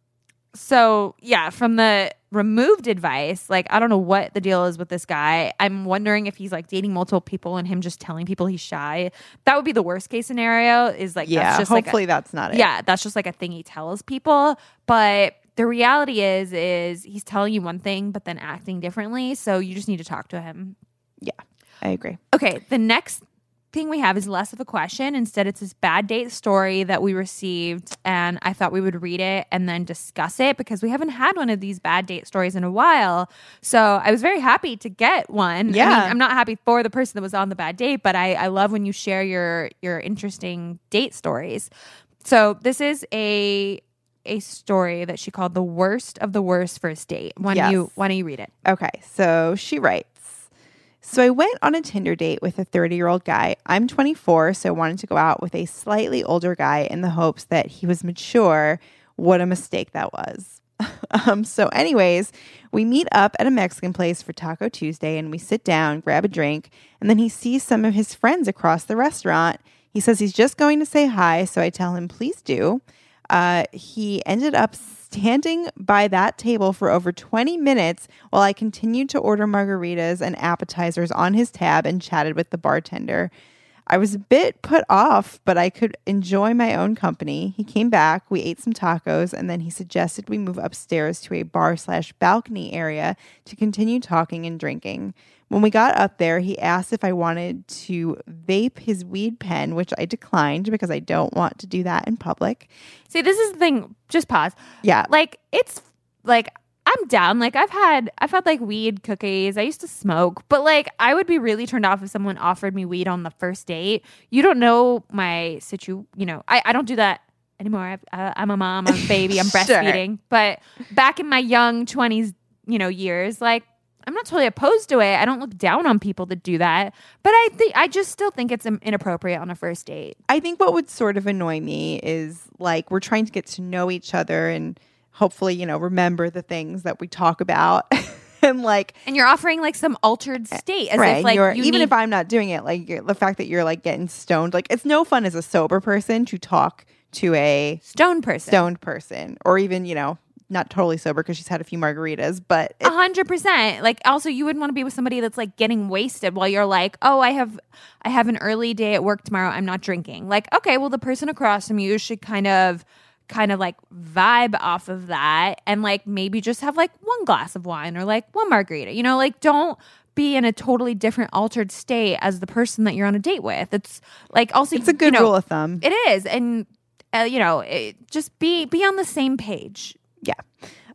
[SPEAKER 3] so yeah, from the removed advice, like I don't know what the deal is with this guy. I'm wondering if he's like dating multiple people and him just telling people he's shy. That would be the worst case scenario. Is like
[SPEAKER 4] yeah,
[SPEAKER 3] that's just like a-
[SPEAKER 4] hopefully that's not it.
[SPEAKER 3] yeah, that's just like a thing he tells people. But the reality is, is he's telling you one thing, but then acting differently. So you just need to talk to him.
[SPEAKER 4] Yeah, I agree.
[SPEAKER 3] Okay, the next thing we have is less of a question. Instead, it's this bad date story that we received, and I thought we would read it and then discuss it because we haven't had one of these bad date stories in a while. So I was very happy to get one. I
[SPEAKER 4] Yeah.
[SPEAKER 3] mean, I'm not happy for the person that was on the bad date, but I, I love when you share your your interesting date stories. So this is a a story that she called the worst of the worst first date. Why don't
[SPEAKER 4] Yes.
[SPEAKER 3] you why don't you read it?
[SPEAKER 4] Okay, so she writes So I went on a Tinder date with a 30 year old guy. I'm 24, so I wanted to go out with a slightly older guy in the hopes that he was mature. What a mistake that was. um, so, anyways, we meet up at a Mexican place for Taco Tuesday and we sit down, grab a drink, and then he sees some of his friends across the restaurant. He says he's just going to say hi, so I tell him, please do. Uh, he ended up standing by that table for over 20 minutes while I continued to order margaritas and appetizers on his tab and chatted with the bartender. I was a bit put off, but I could enjoy my own company. He came back, we ate some tacos, and then he suggested we move upstairs to a bar slash balcony area to continue talking and drinking. When we got up there, he asked if I wanted to vape his weed pen, which I declined because I don't want to do that in public.
[SPEAKER 3] See, this is the thing. Just pause.
[SPEAKER 4] Yeah.
[SPEAKER 3] Like it's like I'm down. Like I've had I've had like weed cookies. I used to smoke, but like I would be really turned off if someone offered me weed on the first date. You don't know my situ. You know, I I don't do that anymore. I've, uh, I'm a mom. I'm a baby. I'm
[SPEAKER 4] Sure.
[SPEAKER 3] breastfeeding. But back in my young twenties, you know, years, like. I'm not totally opposed to it. I don't look down on people that do that, but I think I just still think it's inappropriate on a first date.
[SPEAKER 4] I think what would sort of annoy me is like we're trying to get to know each other and hopefully, you know, remember the things that we talk about. and like,
[SPEAKER 3] And you're offering like some altered eh, state, as
[SPEAKER 4] right,
[SPEAKER 3] if like
[SPEAKER 4] you're,
[SPEAKER 3] you
[SPEAKER 4] even
[SPEAKER 3] need
[SPEAKER 4] if I'm not doing it, like you're, the fact that you're like getting stoned, like it's no fun as a sober person to talk to a
[SPEAKER 3] stoned person.
[SPEAKER 4] stoned person or even, you know, not totally sober because she's had a few margaritas, but
[SPEAKER 3] A hundred percent. Like also you wouldn't want to be with somebody that's like getting wasted while you're like, oh, I have I have an early day at work tomorrow. I'm not drinking. Like, okay, well the person across from you should kind of kind of like vibe off of that and like maybe just have like one glass of wine or like one margarita. You know, like don't be in a totally different altered state as the person that you're on a date with. It's like also
[SPEAKER 4] it's a good
[SPEAKER 3] you know,
[SPEAKER 4] rule of thumb.
[SPEAKER 3] It is, and uh, you know, it, just be be on the same page.
[SPEAKER 4] yeah.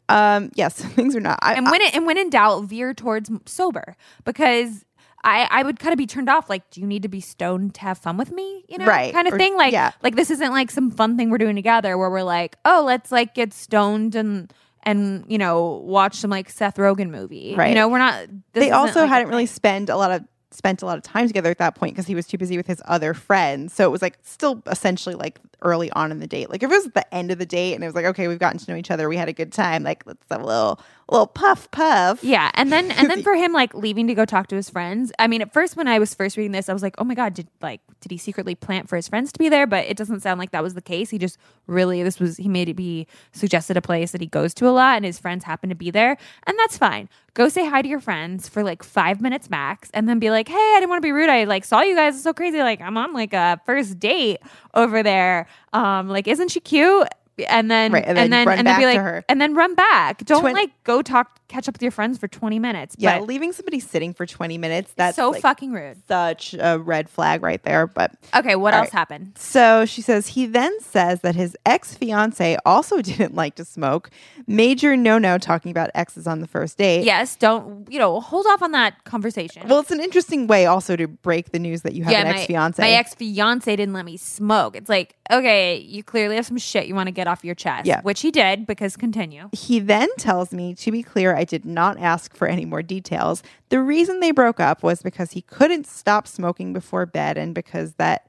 [SPEAKER 4] Um, yes, things are not. I,
[SPEAKER 3] and when it, and when in doubt, veer towards sober because I, I would kind of be turned off. Like, do you need to be stoned to have fun with me? You know,
[SPEAKER 4] Right.
[SPEAKER 3] kind of
[SPEAKER 4] Or-
[SPEAKER 3] thing. Like,
[SPEAKER 4] yeah.
[SPEAKER 3] like this isn't like some fun thing we're doing together where we're like, oh, let's like get stoned and and you know watch some like Seth Rogen movie.
[SPEAKER 4] Right.
[SPEAKER 3] You know, we're not. this
[SPEAKER 4] they also
[SPEAKER 3] like,
[SPEAKER 4] hadn't really spent a lot of spent a lot of time together at that point because he was too busy with his other friends. So it was like still essentially like early on in the date. Like if it was the end of the date and it was like, okay, we've gotten to know each other, we had a good time. Like let's have a little little puff puff.
[SPEAKER 3] Yeah, and then and then for him like leaving to go talk to his friends. I mean, at first when I was first reading this, I was like, "Oh my god, did like did he secretly plant for his friends to be there?" But it doesn't sound like that was the case. He just really this was he made it be suggested a place that he goes to a lot and his friends happen to be there, and that's fine. Go say hi to your friends for like 5 minutes max and then be like, "Hey, I didn't want to be rude. I like saw you guys. It's so crazy. Like I'm on like a first date over there. Um like isn't she cute?" And then,
[SPEAKER 4] Right, and
[SPEAKER 3] and
[SPEAKER 4] then
[SPEAKER 3] then,
[SPEAKER 4] run
[SPEAKER 3] and then,
[SPEAKER 4] back
[SPEAKER 3] be
[SPEAKER 4] to
[SPEAKER 3] like,
[SPEAKER 4] her.
[SPEAKER 3] and then run back. Don't
[SPEAKER 4] Twen-
[SPEAKER 3] like go talk, catch up with your friends for 20 minutes.
[SPEAKER 4] Yeah,
[SPEAKER 3] but
[SPEAKER 4] leaving somebody sitting for 20 minutes, that's
[SPEAKER 3] so
[SPEAKER 4] like,
[SPEAKER 3] fucking rude.
[SPEAKER 4] such a red flag right there. But
[SPEAKER 3] Okay, what else
[SPEAKER 4] right.
[SPEAKER 3] happened?
[SPEAKER 4] So she says he then says that his ex fiance also didn't like to smoke. Major no no talking about exes on the first date.
[SPEAKER 3] Yes, don't you know? Hold off on that conversation.
[SPEAKER 4] Well, it's an interesting way also to break the news that you have an
[SPEAKER 3] my
[SPEAKER 4] ex fiance.
[SPEAKER 3] My ex fiance didn't let me smoke. It's like, okay, you clearly have some shit you want to get off your chest.
[SPEAKER 4] Yeah.
[SPEAKER 3] which he did because continue.
[SPEAKER 4] He then tells me, to be clear, I did not ask for any more details. The reason they broke up was because he couldn't stop smoking before bed and because that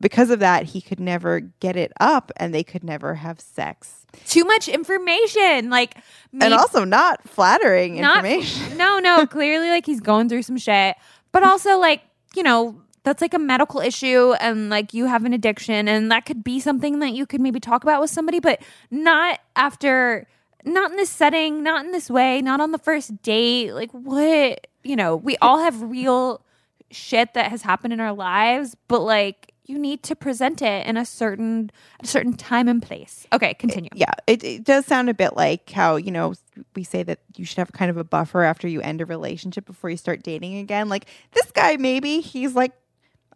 [SPEAKER 4] because of that he could never get it up and they could never have sex.
[SPEAKER 3] Too much information, like
[SPEAKER 4] And also not flattering
[SPEAKER 3] not
[SPEAKER 4] information.
[SPEAKER 3] no no clearly like he's going through some shit but also like you know that's like a medical issue and like you have an addiction and that could be something that you could maybe talk about with somebody but not after not in this setting not in this way not on the first date. Like what you know we all have real shit that has happened in our lives but like you need to present it in a certain a certain time and place. Okay continue.
[SPEAKER 4] Yeah, it, it does sound a bit like how, you know, we say that you should have kind of a buffer after you end a relationship before you start dating again. Like this guy, maybe he's like,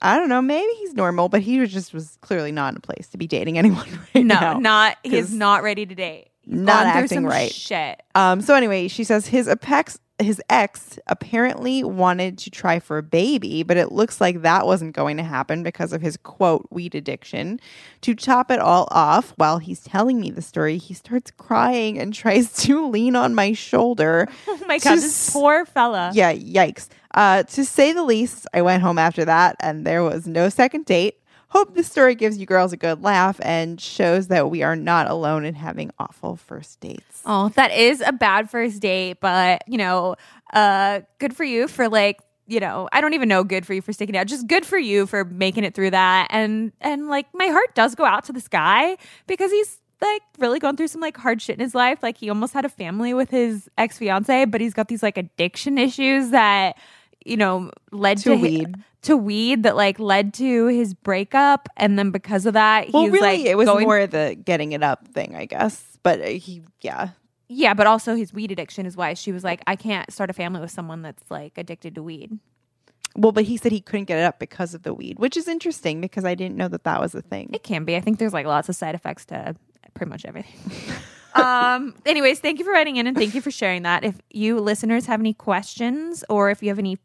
[SPEAKER 4] I don't know, maybe he's normal, but he was just was clearly not in a place to be dating anyone right
[SPEAKER 3] no
[SPEAKER 4] now.
[SPEAKER 3] not
[SPEAKER 4] he's
[SPEAKER 3] not ready to date He's
[SPEAKER 4] not acting right.
[SPEAKER 3] shit
[SPEAKER 4] Um, so anyway, she says his apex his ex apparently wanted to try for a baby, but it looks like that wasn't going to happen because of his quote weed addiction. To top it all off, while he's telling me the story, he starts crying and tries to lean on my shoulder.
[SPEAKER 3] Oh my god, this poor fella.
[SPEAKER 4] Yeah, yikes. Uh, to say the least, I went home after that and there was no second date. Hope this story gives you girls a good laugh and shows that we are not alone in having awful first dates.
[SPEAKER 3] Oh, that is a bad first date, but you know, uh, good for you for like, you know, I don't even know good for you for sticking out. Just good for you for making it through that. And and like my heart does go out to this guy because he's like really going through some like hard shit in his life. Like he almost had a family with his ex fiance, but he's got these like addiction issues that you know led
[SPEAKER 4] To
[SPEAKER 3] to,
[SPEAKER 4] weed.
[SPEAKER 3] To weed that like led to his breakup, and then because of that,
[SPEAKER 4] Well,
[SPEAKER 3] he's
[SPEAKER 4] really,
[SPEAKER 3] like
[SPEAKER 4] it was
[SPEAKER 3] going
[SPEAKER 4] more the getting it up thing, I guess. But uh, he, yeah,
[SPEAKER 3] Yeah, but also his weed addiction is why she was like, I can't start a family with someone that's like addicted to weed.
[SPEAKER 4] Well, but he said he couldn't get it up because of the weed, which is interesting because I didn't know that that was a thing.
[SPEAKER 3] It can be. I think there's like lots of side effects to pretty much everything. um anyways, thank you for writing in and thank you for sharing that. If you listeners have any questions or if you have any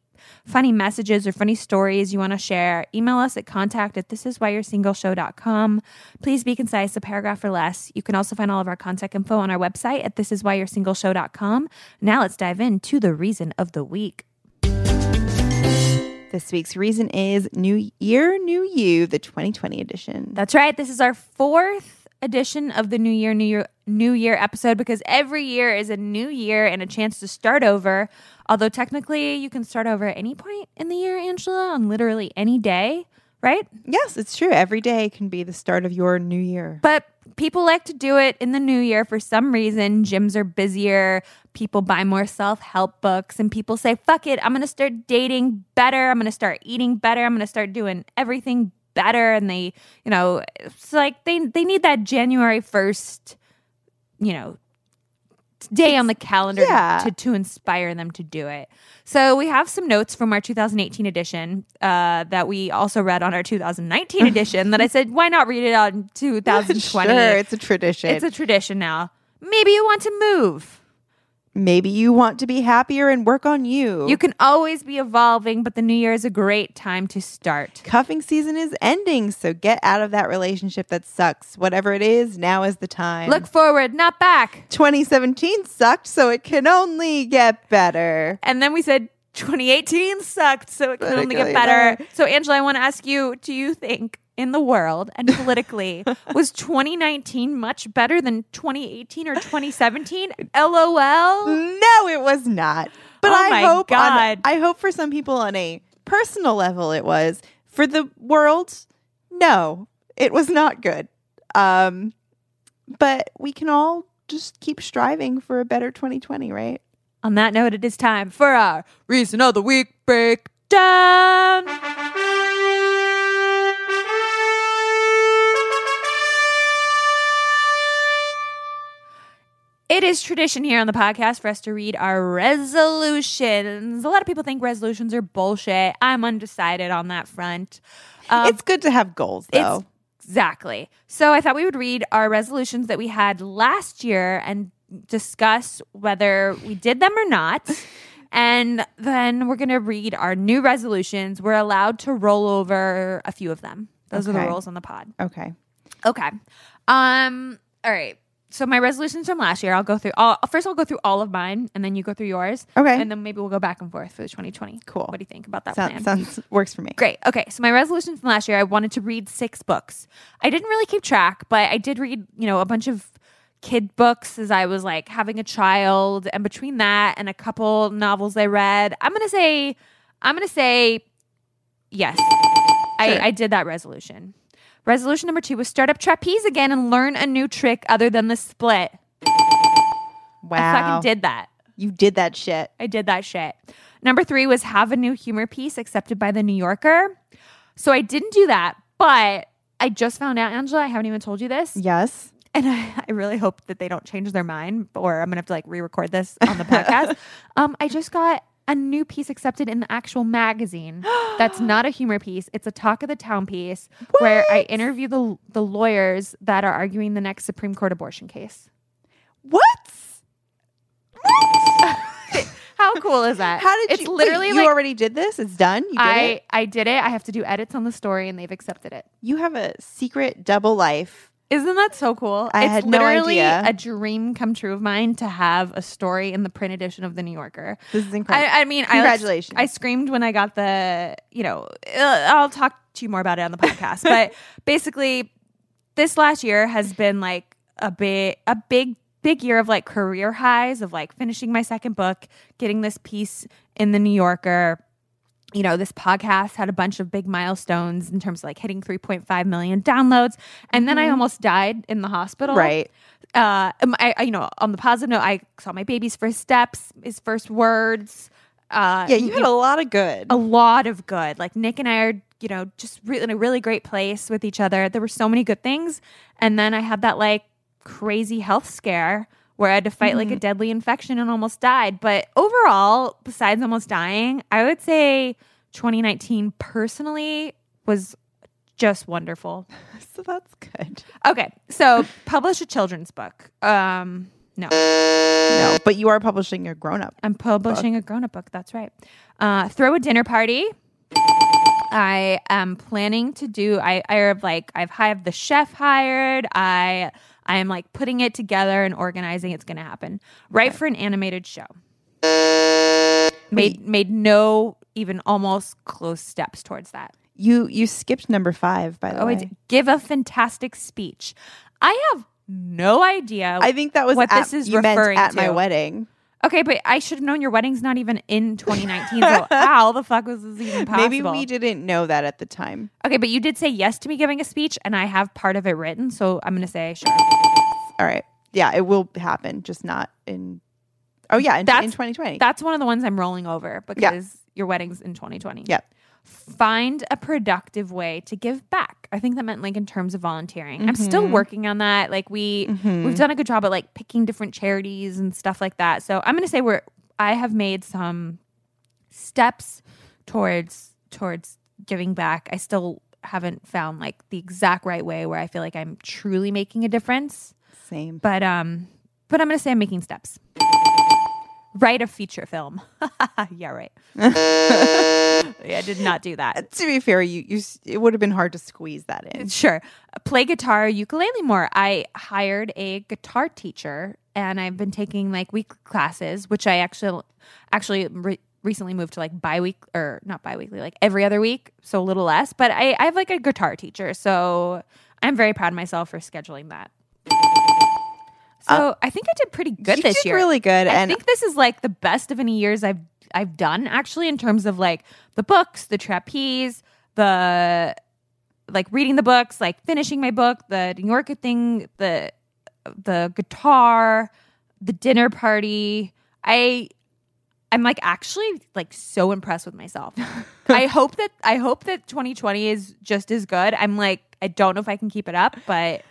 [SPEAKER 3] funny messages or funny stories you want to share, email us at contact at this is why you're single show.com. Please be concise, a paragraph or less. You can also find all of our contact info on our website at this is why you're single show.com. Now let's dive into the reason of the week.
[SPEAKER 4] This week's reason is New Year, New You, the 2020 edition.
[SPEAKER 3] That's right. This is our fourth edition of the New Year, New Year, New Year episode because every year is a new year and a chance to start over. Although technically, you can start over at any point in the year, Angela, on literally any day, right?
[SPEAKER 4] Yes, it's true. Every day can be the start of your new year.
[SPEAKER 3] But people like to do it in the new year for some reason. Gyms are busier. People buy more self help books, and people say, fuck it, I'm going to start dating better. I'm going to start eating better. I'm going to start doing everything better. And they, you know, it's like they, they need that January 1st, you know, day on the calendar
[SPEAKER 4] yeah.
[SPEAKER 3] to, to inspire them to do it. So we have some notes from our 2018 edition uh, that we also read on our 2019 edition that I said, why not read it on 2020?
[SPEAKER 4] Sure, it's a tradition.
[SPEAKER 3] It's a tradition now. Maybe you want to move.
[SPEAKER 4] Maybe you want to be happier and work on you.
[SPEAKER 3] You can always be evolving, but the new year is a great time to start.
[SPEAKER 4] Cuffing season is ending, so get out of that relationship that sucks. Whatever it is, now is the time.
[SPEAKER 3] Look forward, not back.
[SPEAKER 4] 2017 sucked, so it can only get better.
[SPEAKER 3] And then we said 2018 sucked, so it can only get better.
[SPEAKER 4] better.
[SPEAKER 3] So, Angela, I want to ask you do you think in the world and politically was 2019 much better than 2018 or 2017? LOL.
[SPEAKER 4] No, it was not. But
[SPEAKER 3] Oh
[SPEAKER 4] I hope on-
[SPEAKER 3] God.
[SPEAKER 4] I hope for some people on a personal level it was. For the world, no, it was not good. Um, but we can all just keep striving for a better 2020, right?
[SPEAKER 3] On that note, it is time for our Reason of the Week breakdown. It is tradition here on the podcast for us to read our resolutions. A lot of people think resolutions are bullshit. I'm undecided on that front. Um,
[SPEAKER 4] it's good to have goals, though.
[SPEAKER 3] exactly. So I thought we would read our resolutions that we had last year and discuss whether we did them or not. And then we're going to read our new resolutions. We're allowed to roll over a few of them. Those are the rules on the pod.
[SPEAKER 4] okay.
[SPEAKER 3] Okay. Um. All right. So my resolutions from last year, I'll go through. All, first, I'll go through all of mine, and then you go through yours.
[SPEAKER 4] Okay.
[SPEAKER 3] And then maybe we'll go back and forth for the 2020.
[SPEAKER 4] Cool.
[SPEAKER 3] What do you think about that
[SPEAKER 4] Sounds,
[SPEAKER 3] plan?
[SPEAKER 4] sounds works for me.
[SPEAKER 3] Great. Okay. So my resolution from last year, I wanted to read six books. I didn't really keep track, but I did read, you know, a bunch of kid books as I was like having a child. And between that and a couple novels I read, I'm gonna say, I'm gonna say, yes, I, I did that resolution. Resolution number two was start up trapeze again and learn a new trick other than the split.
[SPEAKER 4] Wow.
[SPEAKER 3] I fucking did that.
[SPEAKER 4] You did that shit.
[SPEAKER 3] I did that shit. Number three was have a new humor piece accepted by the New Yorker. So I didn't do that, but I just found out, Angela, I haven't even told you this.
[SPEAKER 4] Yes.
[SPEAKER 3] And I, I really hope that they don't change their mind or I'm going to have to like re record this on the podcast. um, I just got a new piece accepted in the actual magazine. That's not a humor piece. It's a talk of the town piece where I interview the the lawyers that are arguing the next Supreme Court abortion case.
[SPEAKER 4] What?
[SPEAKER 3] How cool is that?
[SPEAKER 4] How did
[SPEAKER 3] it's
[SPEAKER 4] you?
[SPEAKER 3] literally
[SPEAKER 4] wait,
[SPEAKER 3] like
[SPEAKER 4] you already did this. It's done. You did
[SPEAKER 3] I
[SPEAKER 4] it.
[SPEAKER 3] I did it. I have to do edits on the story, and they've accepted it.
[SPEAKER 4] You have a secret double life.
[SPEAKER 3] Isn't that so cool?
[SPEAKER 4] I
[SPEAKER 3] it's
[SPEAKER 4] had no
[SPEAKER 3] literally
[SPEAKER 4] idea.
[SPEAKER 3] a dream come true of mine to have a story in the print edition of the New Yorker.
[SPEAKER 4] This is incredible.
[SPEAKER 3] I, I mean,
[SPEAKER 4] Congratulations.
[SPEAKER 3] I, like, I screamed when I got the, you know, uh, I'll talk to you more about it on the podcast. but basically, this last year has been like a big, a big, big year of like career highs of like finishing my second book, getting this piece in the New Yorker. You know, this podcast had a bunch of big milestones in terms of like hitting 3.5 million downloads. And then I almost died in the hospital
[SPEAKER 4] right.
[SPEAKER 3] uh, um, I, I, you know, on the positive note, I saw my baby's first steps, his first words. Uh,
[SPEAKER 4] Yeah, you had a lot of good.
[SPEAKER 3] a lot of good. Like Nick and I are, you know, just re- in a really great place with each other. There were so many good things, and then I had that like crazy health scare where I had to fight like a deadly infection and almost died. But overall, besides almost dying, I would say 2019 personally was just wonderful.
[SPEAKER 4] so that's good.
[SPEAKER 3] Okay, so publish a children's book. Um, no,
[SPEAKER 4] No, but you are publishing a grown up.
[SPEAKER 3] I'm publishing a grown-up book. That's right. Uh, throw a dinner party. I am planning to do. I I have like I've hired the chef hired. I I am like putting it together and organizing. It's going to happen. Right for an animated show. Made made no even almost close steps towards that.
[SPEAKER 4] You you skipped number five, by the
[SPEAKER 3] Oh,
[SPEAKER 4] way.
[SPEAKER 3] Give a fantastic speech. I have no idea.
[SPEAKER 4] I think that was
[SPEAKER 3] what
[SPEAKER 4] at,
[SPEAKER 3] this is
[SPEAKER 4] you meant
[SPEAKER 3] referring
[SPEAKER 4] at my wedding.
[SPEAKER 3] Okay, but I should have known your wedding's not even in 2019. So how the fuck was this even possible?
[SPEAKER 4] Maybe we didn't know that at the time.
[SPEAKER 3] Okay, but you did say yes to me giving a speech, and I have part of it written, so I'm gonna say sure.
[SPEAKER 4] All right. Yeah, it will happen, just not in. Oh yeah, in,
[SPEAKER 3] That's-
[SPEAKER 4] in 2020.
[SPEAKER 3] That's one of the ones I'm rolling over because your wedding's in 2020.
[SPEAKER 4] Yep.
[SPEAKER 3] Find a productive way to give back. I think that meant like in terms of volunteering. I'm still
[SPEAKER 4] Mhm.
[SPEAKER 3] working on that. Like we
[SPEAKER 4] Mhm.
[SPEAKER 3] we've done a good job at like picking different charities and stuff like that. So I'm gonna say we're I have made some steps towards towards giving back. I still haven't found like the exact right way where I feel like I'm truly making a difference.
[SPEAKER 4] Same.
[SPEAKER 3] But um but I'm gonna say I'm making steps. Write a feature film. yeah, right. yeah, I did not do that.
[SPEAKER 4] To be fair, you, you it would have been hard to squeeze that in.
[SPEAKER 3] Sure. Play guitar, ukulele more. I hired a guitar teacher and I've been taking like weekly classes, which I actually actually re- recently moved to like bi-week or not bi-weekly, like every other week, so a little less, but I I have like a guitar teacher, so I'm very proud of myself for scheduling that. Uh, so I think I did pretty good this
[SPEAKER 4] did
[SPEAKER 3] year.
[SPEAKER 4] really good,
[SPEAKER 3] I
[SPEAKER 4] and
[SPEAKER 3] think this is like the best of any years I've I've done actually in terms of like the books, the trapeze, the like reading the books, like finishing my book, the New Yorker thing, the the guitar, the dinner party. I I'm like actually like so impressed with myself. I hope that I hope that 2020 is just as good. I'm like I don't know if I can keep it up, but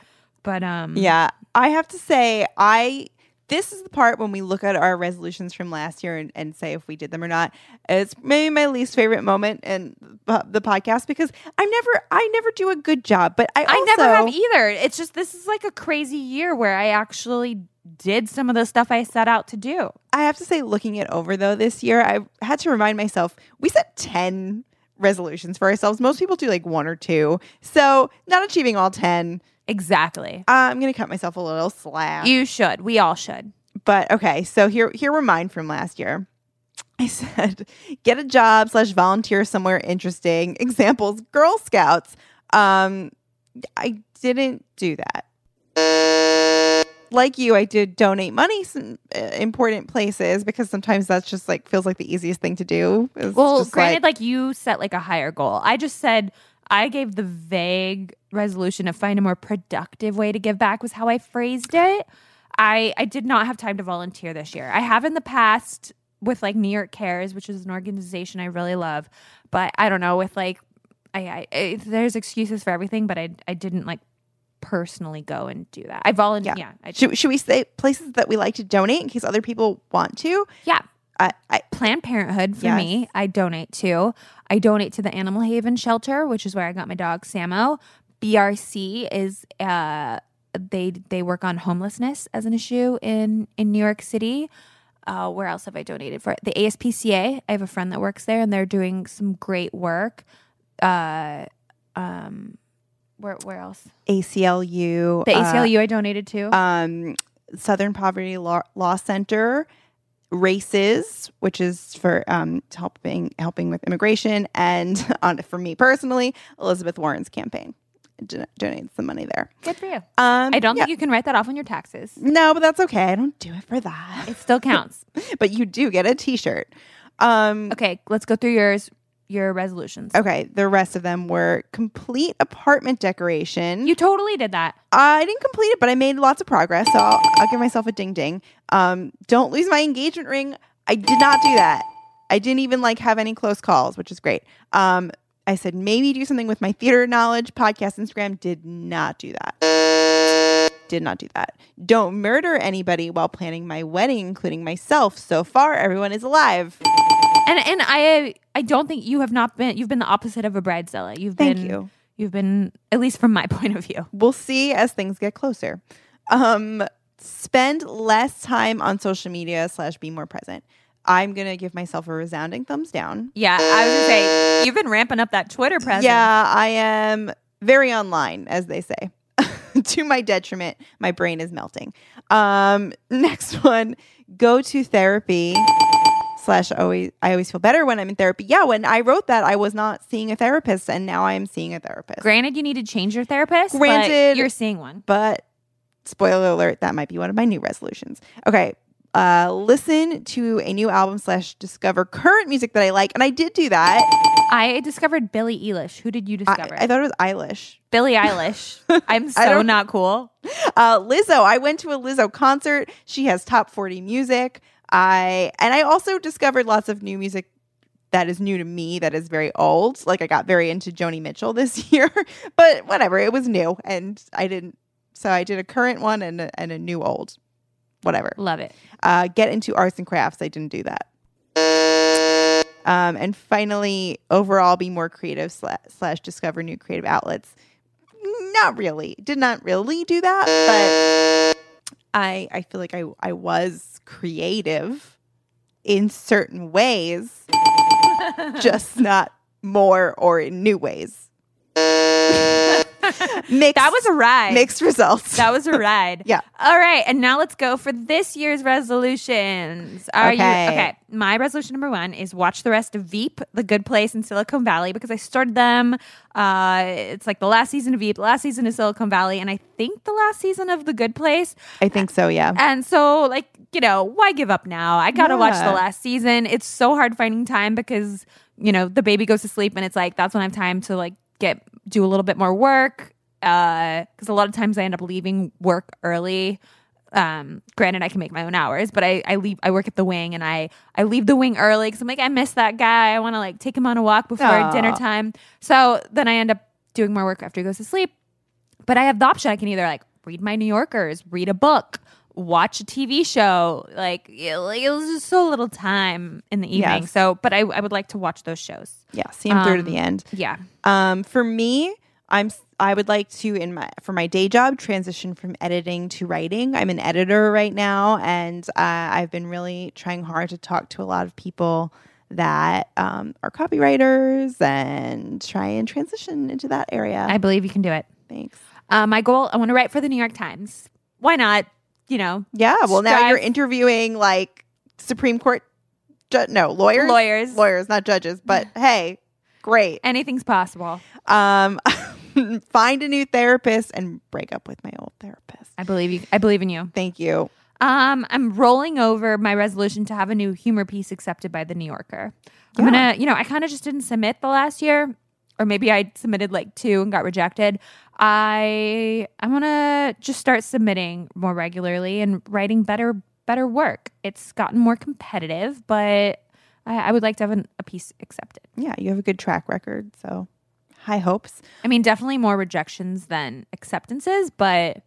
[SPEAKER 3] but um
[SPEAKER 4] Yeah, I have to say, I this is the part when we look at our resolutions from last year and, and say if we did them or not. It's maybe my least favorite moment in the podcast because I'm never, I never do a good job. But I,
[SPEAKER 3] I never have either. It's just this is like a crazy year where I actually did some of the stuff I set out to do.
[SPEAKER 4] I have to say, looking it over though this year, I had to remind myself we set ten resolutions for ourselves. Most people do like one or two, so not achieving all ten.
[SPEAKER 3] Exactly.
[SPEAKER 4] I'm gonna cut myself a little slack.
[SPEAKER 3] You should. We all should.
[SPEAKER 4] but okay, so here here were mine from last year. I said, get a job slash volunteer somewhere interesting. Examples: Girl Scouts. Um, I didn't do that. Like you, I did donate money some uh, important places because sometimes that's just like feels like the easiest thing to do. is
[SPEAKER 3] Well, granted, like, you set like a higher goal. I just said I gave the vague resolution to find a more productive way to give back was how I phrased it. I I did not have time to volunteer this year. I have in the past with like New York Cares, which is an organization I really love, but I don't know with like I, I, I there's excuses for everything, but I I didn't like personally go and do that. I volunteer.
[SPEAKER 4] Yeah.
[SPEAKER 3] Yeah, I,
[SPEAKER 4] should, should we say places that we like to donate in case other people want to?
[SPEAKER 3] yeah.
[SPEAKER 4] I, I
[SPEAKER 3] Planned Parenthood for
[SPEAKER 4] Yes.
[SPEAKER 3] me, I donate to. I donate to the Animal Haven shelter, which is where I got my dog Samo. BRC is uh they they work on homelessness as an issue in in New York City. Uh, where else have I donated for the ASPCA? I have a friend that works there, and they're doing some great work. Uh, um, where where else?
[SPEAKER 4] ACLU.
[SPEAKER 3] The
[SPEAKER 4] uh,
[SPEAKER 3] ACLU I donated to.
[SPEAKER 4] um, Southern Poverty Law, Law Center, RAICES, which is for um, helping helping with immigration, and on for me personally, Elizabeth Warren's campaign. Don- donated some money there.
[SPEAKER 3] Good for you.
[SPEAKER 4] Um,
[SPEAKER 3] I don't
[SPEAKER 4] yeah.
[SPEAKER 3] think you can write that off on your taxes.
[SPEAKER 4] No, but that's okay. I don't do it for that.
[SPEAKER 3] It still counts.
[SPEAKER 4] but you do get a T-shirt. Um,
[SPEAKER 3] Okay, let's go through yours, your resolutions.
[SPEAKER 4] okay, the rest of them were complete apartment decoration.
[SPEAKER 3] You totally did that.
[SPEAKER 4] I didn't complete it, but I made lots of progress, so I'll, I'll give myself a ding ding. Um, don't lose my engagement ring. I did not do that. I didn't even like have any close calls, which is great. Um, I said maybe do something with my theater knowledge. Podcast Instagram did not do that. Did not do that. Don't murder anybody while planning my wedding, including myself. So far, everyone is alive.
[SPEAKER 3] And and I I don't think you have not been you've been the opposite of a bridezilla. You've
[SPEAKER 4] Thank
[SPEAKER 3] been
[SPEAKER 4] you.
[SPEAKER 3] you've been at least from my point of view.
[SPEAKER 4] We'll see as things get closer. Um, spend less time on social media slash be more present. I'm gonna give myself a resounding thumbs down.
[SPEAKER 3] Yeah, I was gonna say you've been ramping up that Twitter presence.
[SPEAKER 4] Yeah, I am very online, as they say. to my detriment, my brain is melting. Um, next one, go to therapy. Slash always I always feel better when I'm in therapy. Yeah, when I wrote that, I was not seeing a therapist, and now I am seeing a therapist.
[SPEAKER 3] Granted, you need to change your therapist. but
[SPEAKER 4] Granted-
[SPEAKER 3] you're seeing one.
[SPEAKER 4] but spoiler alert, that might be one of my new resolutions. Okay. Uh, listen to a new album slash discover current music that I like. And I did do that.
[SPEAKER 3] I discovered Billie Eilish. Who did you discover?
[SPEAKER 4] I thought it was Eilish.
[SPEAKER 3] Billie Eilish. I'm so not cool.
[SPEAKER 4] Uh, Lizzo. I went to a Lizzo concert. She has top 40 music. I and I also discovered lots of new music that is new to me that is very old. Like I got very into Joni Mitchell this year, but whatever, it was new and I didn't so I did a current one and a, and a new old. Whatever.
[SPEAKER 3] Love it.
[SPEAKER 4] uh, get into arts and crafts. I didn't do that. Um, and finally, overall, be more creative slash, slash discover new creative outlets. Not really. Did not really do that, but I I feel like I I was creative in certain ways, just not more or in new ways. mixed,
[SPEAKER 3] That was a ride.
[SPEAKER 4] mixed results.
[SPEAKER 3] That was a ride.
[SPEAKER 4] Yeah.
[SPEAKER 3] All right, and now let's go for this year's resolutions. Are
[SPEAKER 4] Okay.
[SPEAKER 3] you okay? My resolution number one is watch the rest of Veep, The Good Place in Silicon Valley, because I started them. Uh, it's like the last season of Veep, the last season of Silicon Valley, and I think the last season of The Good Place.
[SPEAKER 4] I think so, yeah.
[SPEAKER 3] And so, like, you know, why give up now? I gotta watch the last season. It's so hard finding time because, you know, the baby goes to sleep and it's like that's when I have time to like get do a little bit more work. Uh, because a lot of times I end up leaving work early. Um, granted, I can make my own hours, but I, I leave. I work at the wing, and I I leave the wing early because I'm like I miss that guy. I want to like take him on a walk before
[SPEAKER 4] Aw.
[SPEAKER 3] dinner time. So then I end up doing more work after he goes to sleep. But I have the option. I can either like read my New Yorkers, read a book, watch a TV show. Like it, like, it was just so little time in the evening.
[SPEAKER 4] Yes.
[SPEAKER 3] So, but I, I would like to watch those shows.
[SPEAKER 4] yeah, see him through to
[SPEAKER 3] Um,
[SPEAKER 4] the end.
[SPEAKER 3] Yeah.
[SPEAKER 4] Um, for me, I'm I would like to in my for my day job transition from editing to writing. I'm an editor right now, and uh, I've been really trying hard to talk to a lot of people that um, are copywriters and try and transition into that area.
[SPEAKER 3] I believe you can do it.
[SPEAKER 4] Thanks.
[SPEAKER 3] Uh, my goal, I want to write for the New York Times. Why not? You know,
[SPEAKER 4] Yeah. Well, now you're interviewing like Supreme Court, ju- no lawyers,
[SPEAKER 3] Lawyers.
[SPEAKER 4] lawyers, not judges. But hey, great.
[SPEAKER 3] anything's possible.
[SPEAKER 4] Um, find a new therapist and break up with my old therapist.
[SPEAKER 3] I believe you. I believe in you.
[SPEAKER 4] Thank you.
[SPEAKER 3] Um, I'm rolling over my resolution to have a new humor piece accepted by the New Yorker. I'm
[SPEAKER 4] Yeah.
[SPEAKER 3] gonna, you know, I kind of just didn't submit the last year, or maybe I submitted like two and got rejected. I I want to just start submitting more regularly and writing better better work. It's gotten more competitive, but I, I would like to have an, a piece accepted.
[SPEAKER 4] Yeah, you have a good track record, so high hopes.
[SPEAKER 3] I mean, definitely more rejections than acceptances, but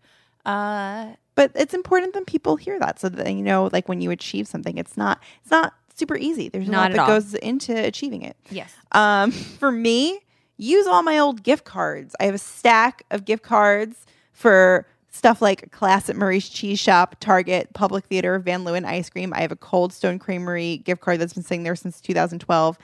[SPEAKER 3] uh,
[SPEAKER 4] But it's important that people hear that so that you know, like when you achieve something, it's not it's not super easy. There's a
[SPEAKER 3] Not
[SPEAKER 4] lot that
[SPEAKER 3] all.
[SPEAKER 4] goes into achieving it.
[SPEAKER 3] yes.
[SPEAKER 4] Um, for me, use all my old gift cards. I have a stack of gift cards for stuff like class at Murray's Cheese Shop, Target, Public Theater, Van Leeuwen Ice Cream. I have a Cold Stone Creamery gift card that's been sitting there since 2012.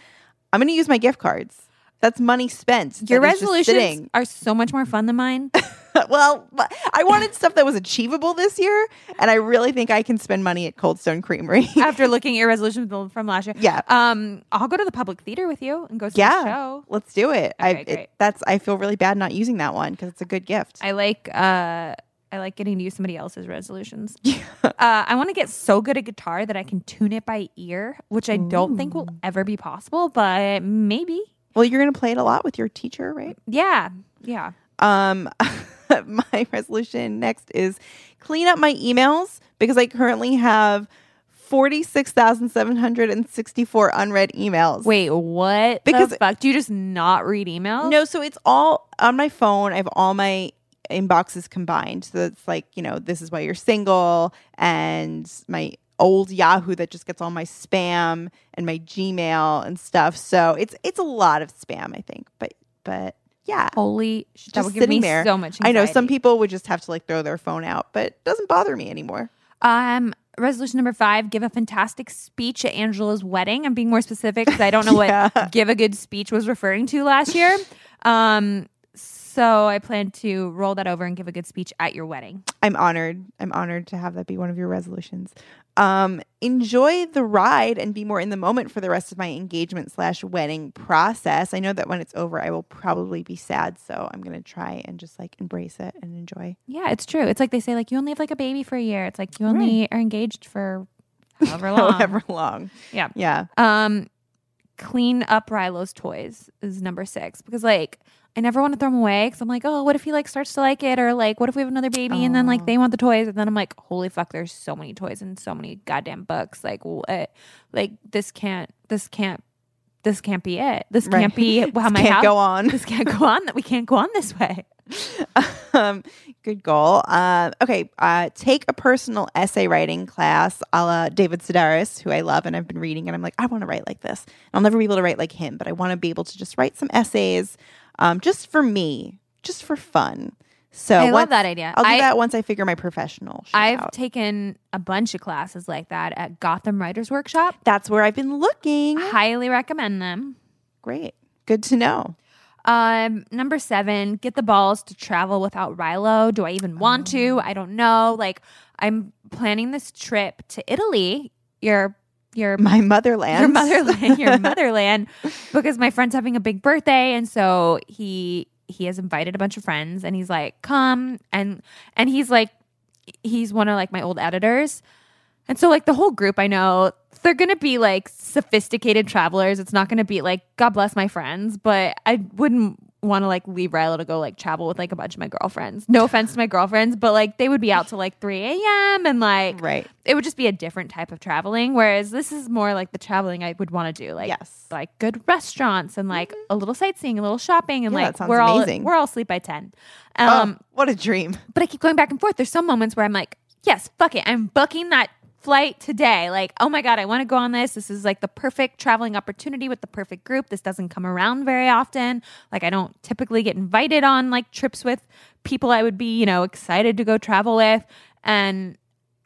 [SPEAKER 4] I'm going to use my gift cards. That's money spent.
[SPEAKER 3] Your
[SPEAKER 4] that
[SPEAKER 3] resolutions are so much more fun than mine.
[SPEAKER 4] well, I wanted stuff that was achievable this year, and I really think I can spend money at Cold Stone Creamery.
[SPEAKER 3] after looking at your resolutions from last year.
[SPEAKER 4] Yeah.
[SPEAKER 3] Um, I'll go to the public theater with you and go see
[SPEAKER 4] yeah,
[SPEAKER 3] the show.
[SPEAKER 4] let's do it. I
[SPEAKER 3] Okay, great.
[SPEAKER 4] it, that's I feel really bad not using that one because it's a good gift.
[SPEAKER 3] I like uh I like getting to use somebody else's resolutions. uh, I want to get so good at guitar that I can tune it by ear, which I don't think will ever be possible, but maybe.
[SPEAKER 4] well, you're going to play it a lot with your teacher, right?
[SPEAKER 3] Yeah. Yeah.
[SPEAKER 4] Um, my resolution next is clean up my emails because I currently have forty six thousand seven hundred and sixty four unread emails.
[SPEAKER 3] Wait, what?
[SPEAKER 4] Because-
[SPEAKER 3] the fuck? Do you just not read emails?
[SPEAKER 4] No, so it's all on my phone. I have all my inboxes combined. So it's like, you know, this is why you're single and my old Yahoo that just gets all my spam and my Gmail and stuff. So it's it's a lot of spam, I think. But but yeah.
[SPEAKER 3] Holy sh- that
[SPEAKER 4] Just
[SPEAKER 3] would give me
[SPEAKER 4] sitting there.
[SPEAKER 3] so much
[SPEAKER 4] I know some people would just have to like throw their phone out, but it doesn't bother me anymore.
[SPEAKER 3] Um, resolution number five: give a fantastic speech at Angela's wedding. I'm being more specific because I don't know
[SPEAKER 4] Yeah.
[SPEAKER 3] what "give a good speech" was referring to last year. Um, so I plan to roll that over and give a good speech at your wedding.
[SPEAKER 4] I'm honored. I'm honored to have that be one of your resolutions. Um, enjoy the ride and be more in the moment for the rest of my engagement slash wedding process. I know that when it's over, I will probably be sad, so I'm gonna try and just like embrace it and enjoy.
[SPEAKER 3] Yeah, it's true. It's like they say, like you only have like a baby for a year. It's like you only are engaged for however long.
[SPEAKER 4] However long.
[SPEAKER 3] Yeah.
[SPEAKER 4] Yeah.
[SPEAKER 3] Um, clean up Rilo's toys is number six because like I never want to throw them away because I'm like, oh, what if he like starts to like it or like what if we have another baby and then like they want the toys and then I'm like, holy fuck, there's so many toys and so many goddamn books. Like what? Like this can't. This can't. This can't be it. This
[SPEAKER 4] Right.
[SPEAKER 3] can't be how my
[SPEAKER 4] can't
[SPEAKER 3] house.
[SPEAKER 4] go on.
[SPEAKER 3] This can't go on. That we can't go on this way.
[SPEAKER 4] um, good goal. Uh, okay, uh, take a personal essay writing class a la David Sedaris, who I love and I've been reading, and I'm like, I want to write like this. I'll never be able to write like him, but I want to be able to just write some essays um, just for me, just for fun. So
[SPEAKER 3] I love that idea.
[SPEAKER 4] I'll do
[SPEAKER 3] I-
[SPEAKER 4] that once I figure my professional.
[SPEAKER 3] I've
[SPEAKER 4] out.
[SPEAKER 3] taken a bunch of classes like that at Gotham Writers Workshop.
[SPEAKER 4] That's where I've been looking.
[SPEAKER 3] Highly recommend them.
[SPEAKER 4] Great. Good to know.
[SPEAKER 3] Um, number seven, get the balls to travel without Rilo. Do I even want to?
[SPEAKER 4] Oh.
[SPEAKER 3] I don't know. Like, I'm planning this trip to Italy. Your your
[SPEAKER 4] My motherland.
[SPEAKER 3] your motherland, your motherland, because my friend's having a big birthday, and so he he has invited a bunch of friends, and he's like, "Come," and and he's like, he's one of like my old editors, and so like the whole group, I know they're gonna be like sophisticated travelers. It's not gonna be like God bless my friends, but I wouldn't want to like leave Rilo to go like travel with like a bunch of my girlfriends. No offense to my girlfriends, but like they would be out till like 3 a.m. and like
[SPEAKER 4] Right.
[SPEAKER 3] it would just be a different type of traveling. Whereas this is more like the traveling I would want to do, like
[SPEAKER 4] Yes.
[SPEAKER 3] like good restaurants and like a little sightseeing, a little shopping, and
[SPEAKER 4] Yeah,
[SPEAKER 3] like we're
[SPEAKER 4] amazing.
[SPEAKER 3] all we're all asleep by ten. Um,
[SPEAKER 4] oh, what a dream.
[SPEAKER 3] but I keep going back and forth. There's some moments where I'm like, yes, fuck it, I'm booking that flight today. Like, oh my god, I want to go on this. This is like the perfect traveling opportunity with the perfect group. This doesn't come around very often. Like, I don't typically get invited on like trips with people I would be, you know, excited to go travel with, and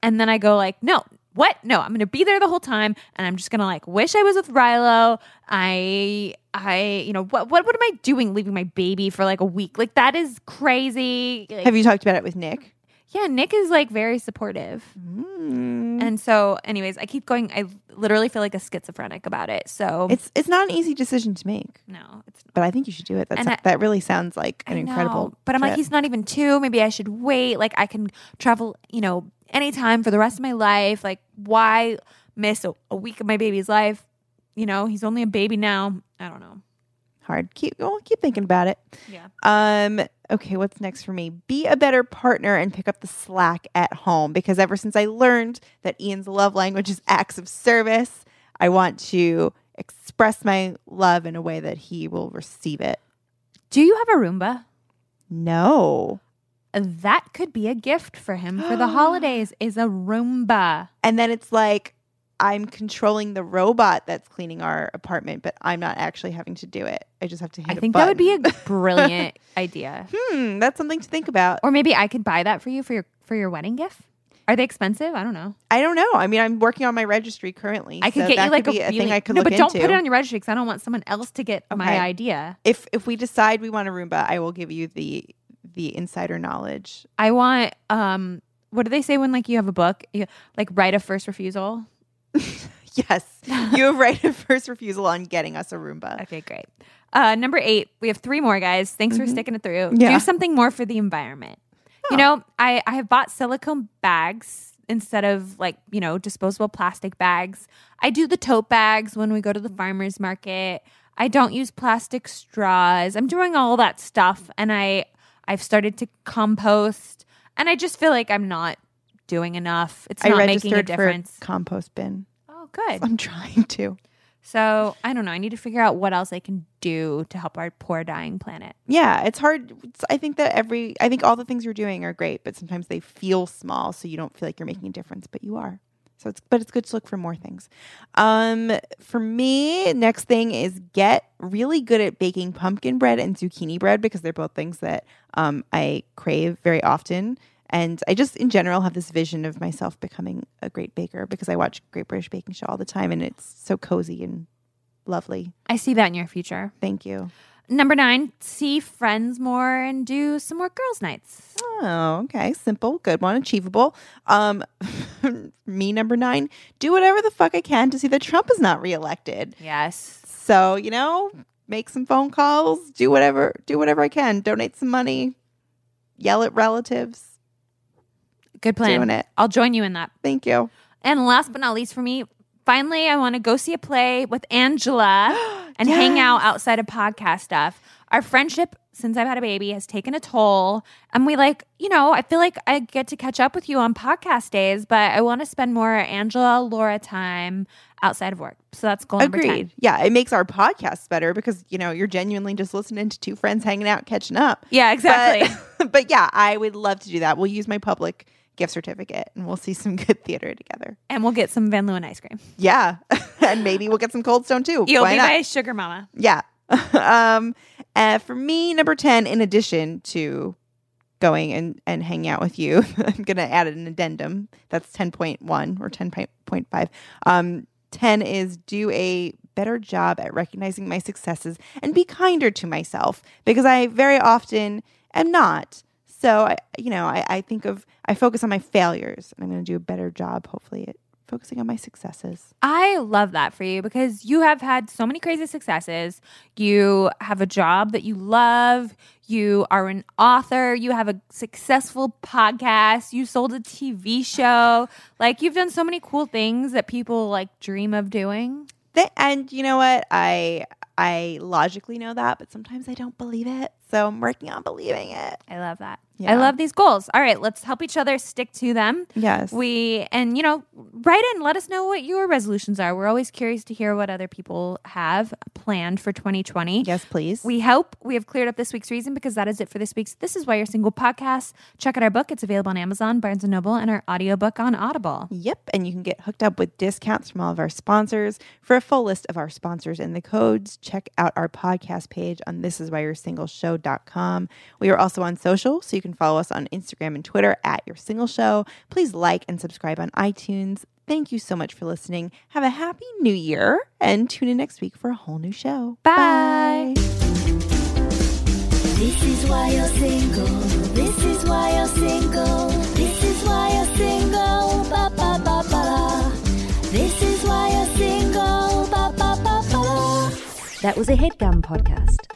[SPEAKER 3] and then I go like, no. What? No, I'm gonna be there the whole time, and I'm just gonna like wish I was with Rilo. I, I, you know, what, what, what am I doing, leaving my baby for like a week? Like that is crazy. Like,
[SPEAKER 4] Have you talked about it with Nick?
[SPEAKER 3] Yeah, Nick is like very supportive.
[SPEAKER 4] Mm.
[SPEAKER 3] And so, anyways, I keep going. I literally feel like a schizophrenic about it. So,
[SPEAKER 4] It's it's not an easy decision to make,
[SPEAKER 3] no, it's
[SPEAKER 4] but I think you should do it. That's
[SPEAKER 3] I-
[SPEAKER 4] that really sounds like an incredible.
[SPEAKER 3] But I'm like, he's not even two. Maybe I should wait. Like, I can travel, you know, anytime for the rest of my life. Like, why miss a, a week of my baby's life? You know, he's only a baby now. I don't know.
[SPEAKER 4] hard. Keep well, keep thinking about it.
[SPEAKER 3] Yeah.
[SPEAKER 4] Um, okay, what's next for me? Be a better partner and pick up the slack at home because ever since I learned that Ian's love language is acts of service, I want to express my love in a way that he will receive it.
[SPEAKER 3] Do you have a Roomba?
[SPEAKER 4] No.
[SPEAKER 3] That could be a gift for him for the holidays. Is a Roomba.
[SPEAKER 4] And then it's like I'm controlling the robot that's cleaning our apartment, but I'm not actually having to do it. I just have to hit
[SPEAKER 3] I think that would be a brilliant idea.
[SPEAKER 4] Hmm, that's something to think about.
[SPEAKER 3] Or maybe I could buy that for you for your for your wedding gift. Are they expensive? I don't know.
[SPEAKER 4] I don't know. I mean, I'm working on my registry currently.
[SPEAKER 3] I could
[SPEAKER 4] so
[SPEAKER 3] get you like a really,
[SPEAKER 4] thing I could
[SPEAKER 3] no, but don't
[SPEAKER 4] into.
[SPEAKER 3] put it on your registry because I don't want someone else to get my idea.
[SPEAKER 4] if if we decide we want a Roomba, I will give you the the insider knowledge.
[SPEAKER 3] I want um, what do they say when like you have a book, you, like write a first refusal?
[SPEAKER 4] Yes, you have right of first refusal on getting us a Roomba.
[SPEAKER 3] Okay, great. Uh, number eight, we have three more guys. Thanks for sticking it through.
[SPEAKER 4] Mm-hmm. Yeah.
[SPEAKER 3] Do something more for the environment. You
[SPEAKER 4] Oh.
[SPEAKER 3] know, I, I have bought silicone bags instead of like, you know, disposable plastic bags. I do the tote bags when we go to the farmer's market. I don't use plastic straws. I'm doing all that stuff and I I've started to compost and I just feel like I'm not doing enough. It's
[SPEAKER 4] I
[SPEAKER 3] not making a difference.
[SPEAKER 4] a compost bin.
[SPEAKER 3] Oh, good.
[SPEAKER 4] I'm trying to.
[SPEAKER 3] So I don't know. I need to figure out what else I can do to help our poor dying planet.
[SPEAKER 4] Yeah, it's hard. It's- I think that every, I think all the things you're doing are great, but sometimes they feel small, so you don't feel like you're making a difference, but you are. So it's, but it's good to look for more things. Um, for me, next thing is get really good at baking pumpkin bread and zucchini bread because they're both things that um, I crave very often. And I just, in general, have this vision of myself becoming a great baker because I watch Great British Baking Show all the time, and it's so cozy and lovely.
[SPEAKER 3] I see that in your future.
[SPEAKER 4] Thank you.
[SPEAKER 3] Number nine, see friends more and do some more girls' nights.
[SPEAKER 4] Oh, okay. Simple, good one, achievable. Um, me number nine. Do whatever the fuck I can to see that Trump is not reelected.
[SPEAKER 3] Yes.
[SPEAKER 4] So you know, make some phone calls. Do whatever. Do whatever I can. Donate some money. Yell at relatives.
[SPEAKER 3] Good plan.
[SPEAKER 4] Doing it.
[SPEAKER 3] I'll join you in that.
[SPEAKER 4] Thank you.
[SPEAKER 3] And last but not least for me, finally, I want to go see a play with Angela and hang out outside of podcast stuff. Our friendship since I've had a baby has taken a toll. And we like, you know, I feel like I get to catch up with you on podcast days, but I want to spend more Angela, Laura time outside of work. So that's goal number 10.
[SPEAKER 4] Agreed. Yeah, it makes our podcasts better because you know you're genuinely just listening to two friends hanging out, catching up.
[SPEAKER 3] Yeah, exactly.
[SPEAKER 4] But, but yeah, I would love to do that. We'll use my public gift certificate and we'll see some good theater together.
[SPEAKER 3] and we'll get some Van Leeuwen ice cream.
[SPEAKER 4] Yeah. and maybe we'll get some Cold Stone too.
[SPEAKER 3] You'll
[SPEAKER 4] Why
[SPEAKER 3] be
[SPEAKER 4] not?
[SPEAKER 3] my sugar mama.
[SPEAKER 4] Yeah. um, uh, for me, number 10, in addition to going and, and hanging out with you, I'm going to add an addendum. That's 10.1 or 10.5. Um, 10 is do a better job at recognizing my successes and be kinder to myself because I very often am not. So I, you know, I, I think of I focus on my failures and I'm going to do a better job, hopefully, at focusing on my successes.
[SPEAKER 3] I love that for you because you have had so many crazy successes. You have a job that you love. You are an author. You have a successful podcast. You sold a TV show. Like you've done so many cool things that people like dream of doing.
[SPEAKER 4] And you know what? I I logically know that, but sometimes I don't believe it. So I'm working on believing it.
[SPEAKER 3] I love that.
[SPEAKER 4] Yeah.
[SPEAKER 3] I love these goals. All right, let's help each other stick to them.
[SPEAKER 4] Yes.
[SPEAKER 3] We and you know, write in, let us know what your resolutions are. We're always curious to hear what other people have planned for 2020.
[SPEAKER 4] yes, please.
[SPEAKER 3] We hope we have cleared up this week's reason because that is it for this week's This Is Why You're Single podcast. Check out our book. It's available on Amazon, Barnes & Noble, and our audiobook on Audible.
[SPEAKER 4] Yep, and you can get hooked up with discounts from all of our sponsors. For a full list of our sponsors and the codes, check out our podcast page on thisiswhyyou'resingleshow.com. We are also on social, so you can follow us on Instagram and Twitter at Your Single Show. Please like and subscribe on iTunes. Thank you so much for listening. Have a happy new year and tune in next week for a whole new show.
[SPEAKER 3] Bye.
[SPEAKER 2] This is why you're single. This is why you're single. This is why you're single. Ba ba ba ba da. This is why you're single. Ba ba ba ba da.
[SPEAKER 1] That was a headgum podcast.